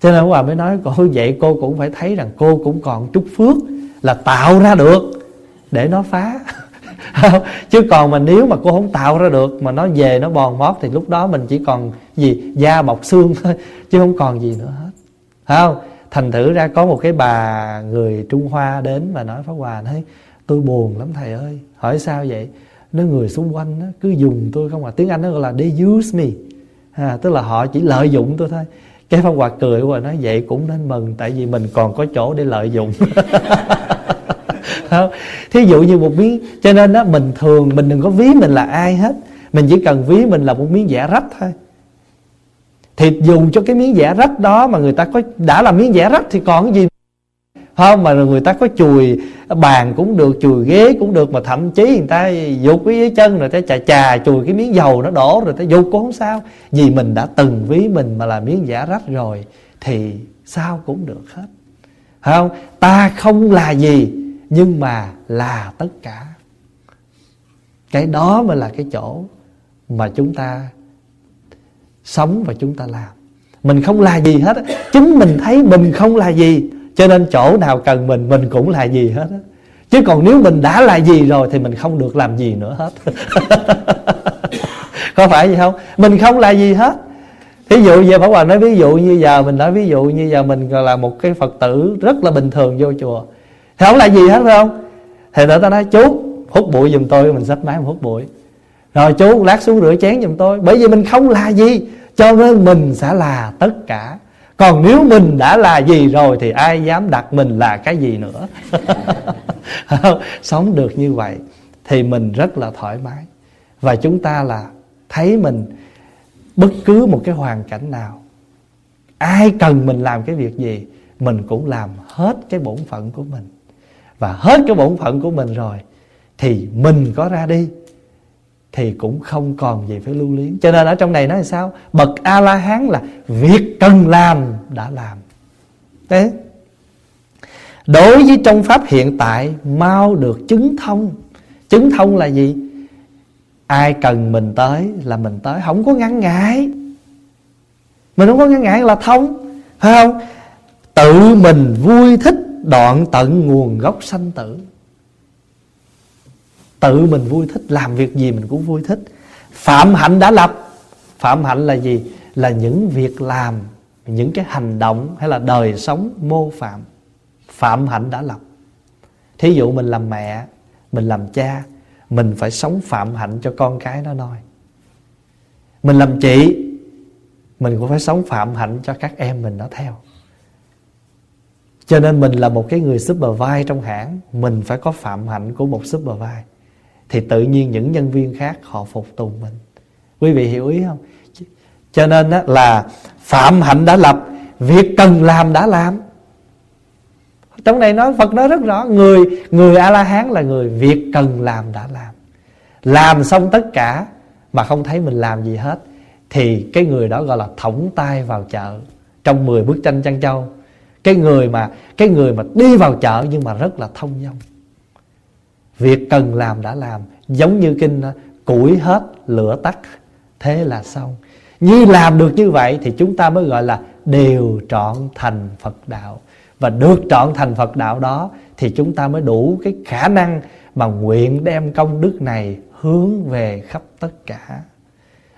Cho nên hòa mới nói cô vậy cô cũng phải thấy rằng cô cũng còn chút phước là tạo ra được để nó phá. Chứ còn mà nếu mà cô không tạo ra được mà nó về nó bòn mót thì lúc đó mình chỉ còn gì? Da bọc xương thôi chứ không còn gì nữa hết. Phải không? Thành thử ra có một cái bà người trung hoa đến và nói pháp hòa nói tôi buồn lắm thầy ơi hỏi sao vậy? Nó người xung quanh đó, cứ dùng tôi không à. Tiếng anh nó gọi là they use me à, tức là họ chỉ lợi dụng tôi thôi. Cái pháp hòa cười và nói vậy cũng nên mừng tại vì mình còn có chỗ để lợi dụng. Thí dụ như một miếng cho nên đó mình thường mình đừng có ví mình là ai hết. Mình chỉ cần ví mình là một miếng vẽ rách thôi. Thì dùng cho cái miếng vẽ rách đó mà người ta có đã là miếng vẽ rách thì còn cái gì không, mà người ta có chùi, bàn cũng được, chùi ghế cũng được, mà thậm chí người ta dục cái dưới chân rồi ta chà chà chùi cái miếng dầu nó đổ rồi ta dục cũng không sao. Vì mình đã từng ví mình mà là miếng giả rách rồi, thì sao cũng được hết. Không? Ta không là gì, nhưng mà là tất cả. Cái đó mới là cái chỗ mà chúng ta sống và chúng ta làm. Mình không là gì hết chính mình thấy mình không là gì cho nên chỗ nào cần mình mình cũng là gì hết á. Chứ còn nếu mình đã là gì rồi thì mình không được làm gì nữa hết. Có phải gì không? Mình không là gì hết. Thí dụ giờ bảo Hòa nói ví dụ như giờ, mình nói ví dụ như giờ mình là một cái Phật tử rất là bình thường vô chùa, thì không là gì hết, phải không? Thì người ta nói, chú, hút bụi giùm tôi, mình xách máy mình hút bụi. Rồi chú lát xuống rửa chén giùm tôi. Bởi vì mình không là gì, cho nên mình sẽ là tất cả còn nếu mình đã là gì rồi thì ai dám đặt mình là cái gì nữa? Sống được như vậy thì mình rất là thoải mái. Và chúng ta là thấy mình bất cứ một cái hoàn cảnh nào, ai cần mình làm cái việc gì, mình cũng làm hết cái bổn phận của mình. Và hết cái bổn phận của mình rồi thì mình có ra đi thì cũng không còn gì phải lưu luyến. Cho nên ở trong này nói là sao? Bậc a la hán là việc cần làm đã làm. Thế? Đối với trong pháp hiện tại, mau được chứng thông. Chứng thông là gì? Ai cần mình tới là mình tới, không có ngăn ngại. Mình không có ngăn ngại là thông. Phải không? Tự mình vui thích đoạn tận nguồn gốc sanh tử tự mình vui thích, làm việc gì mình cũng vui thích. Phạm hạnh đã lập. Phạm hạnh là gì? Là những việc làm, những cái hành động hay là đời sống mô phạm. Phạm hạnh đã lập. Thí dụ mình làm mẹ, mình làm cha, mình phải sống phạm hạnh cho con cái nó noi mình làm chị, mình cũng phải sống phạm hạnh cho các em mình nó theo. Cho nên mình là một cái người supervise trong hãng. Mình phải có phạm hạnh của một supervise thì tự nhiên những nhân viên khác họ phục tùng mình. Quý vị hiểu ý không? Cho nên á, là phạm hạnh đã lập việc cần làm đã làm. Trong này nói Phật nói rất rõ người người a la hán là người việc cần làm đã làm. Làm xong tất cả mà không thấy mình làm gì hết thì cái người đó gọi là thõng tay vào chợ trong 10 bức tranh chăn châu. Cái người mà cái người mà đi vào chợ nhưng mà rất là thông dong. Việc cần làm đã làm, Giống như kinh Củi hết, lửa tắt, Thế là xong. Như làm được như vậy thì chúng ta mới gọi là Đều trọn thành Phật đạo. Và được trọn thành Phật đạo đó Thì chúng ta mới đủ cái khả năng Mà nguyện đem công đức này Hướng về khắp tất cả.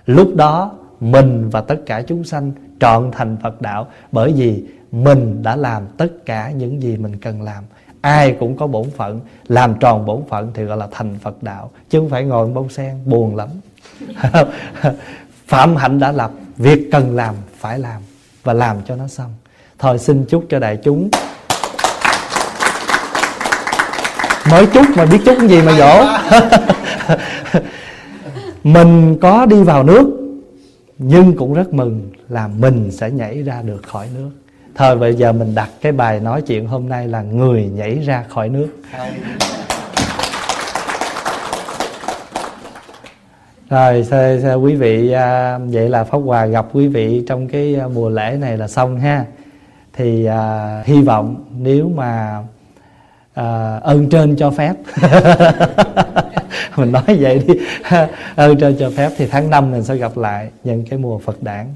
Lúc đó, Mình và tất cả chúng sanh Trọn thành Phật đạo Bởi vì mình đã làm tất cả những gì mình cần làm ai cũng có bổn phận, làm tròn bổn phận thì gọi là thành phật đạo, chứ không phải ngồi bông sen, buồn lắm. Phạm hạnh đã lập, việc cần làm, phải làm, và làm cho nó xong. Thôi xin chúc cho đại chúng. Mới chúc mà biết chúc gì mà dỗ. Mình có đi vào nước, nhưng cũng rất mừng là mình sẽ nhảy ra được khỏi nước. Thôi bây giờ mình đặt cái bài nói chuyện hôm nay là Người nhảy ra khỏi nước. Rồi sao, sao quý vị à, Vậy là Pháp Hòa gặp quý vị Trong cái à, mùa lễ này là xong ha. Thì à, hy vọng Nếu mà à, Ơn trên cho phép. Mình nói vậy đi. Ơn trên cho phép Thì tháng 5 mình sẽ gặp lại Nhân cái mùa Phật đản.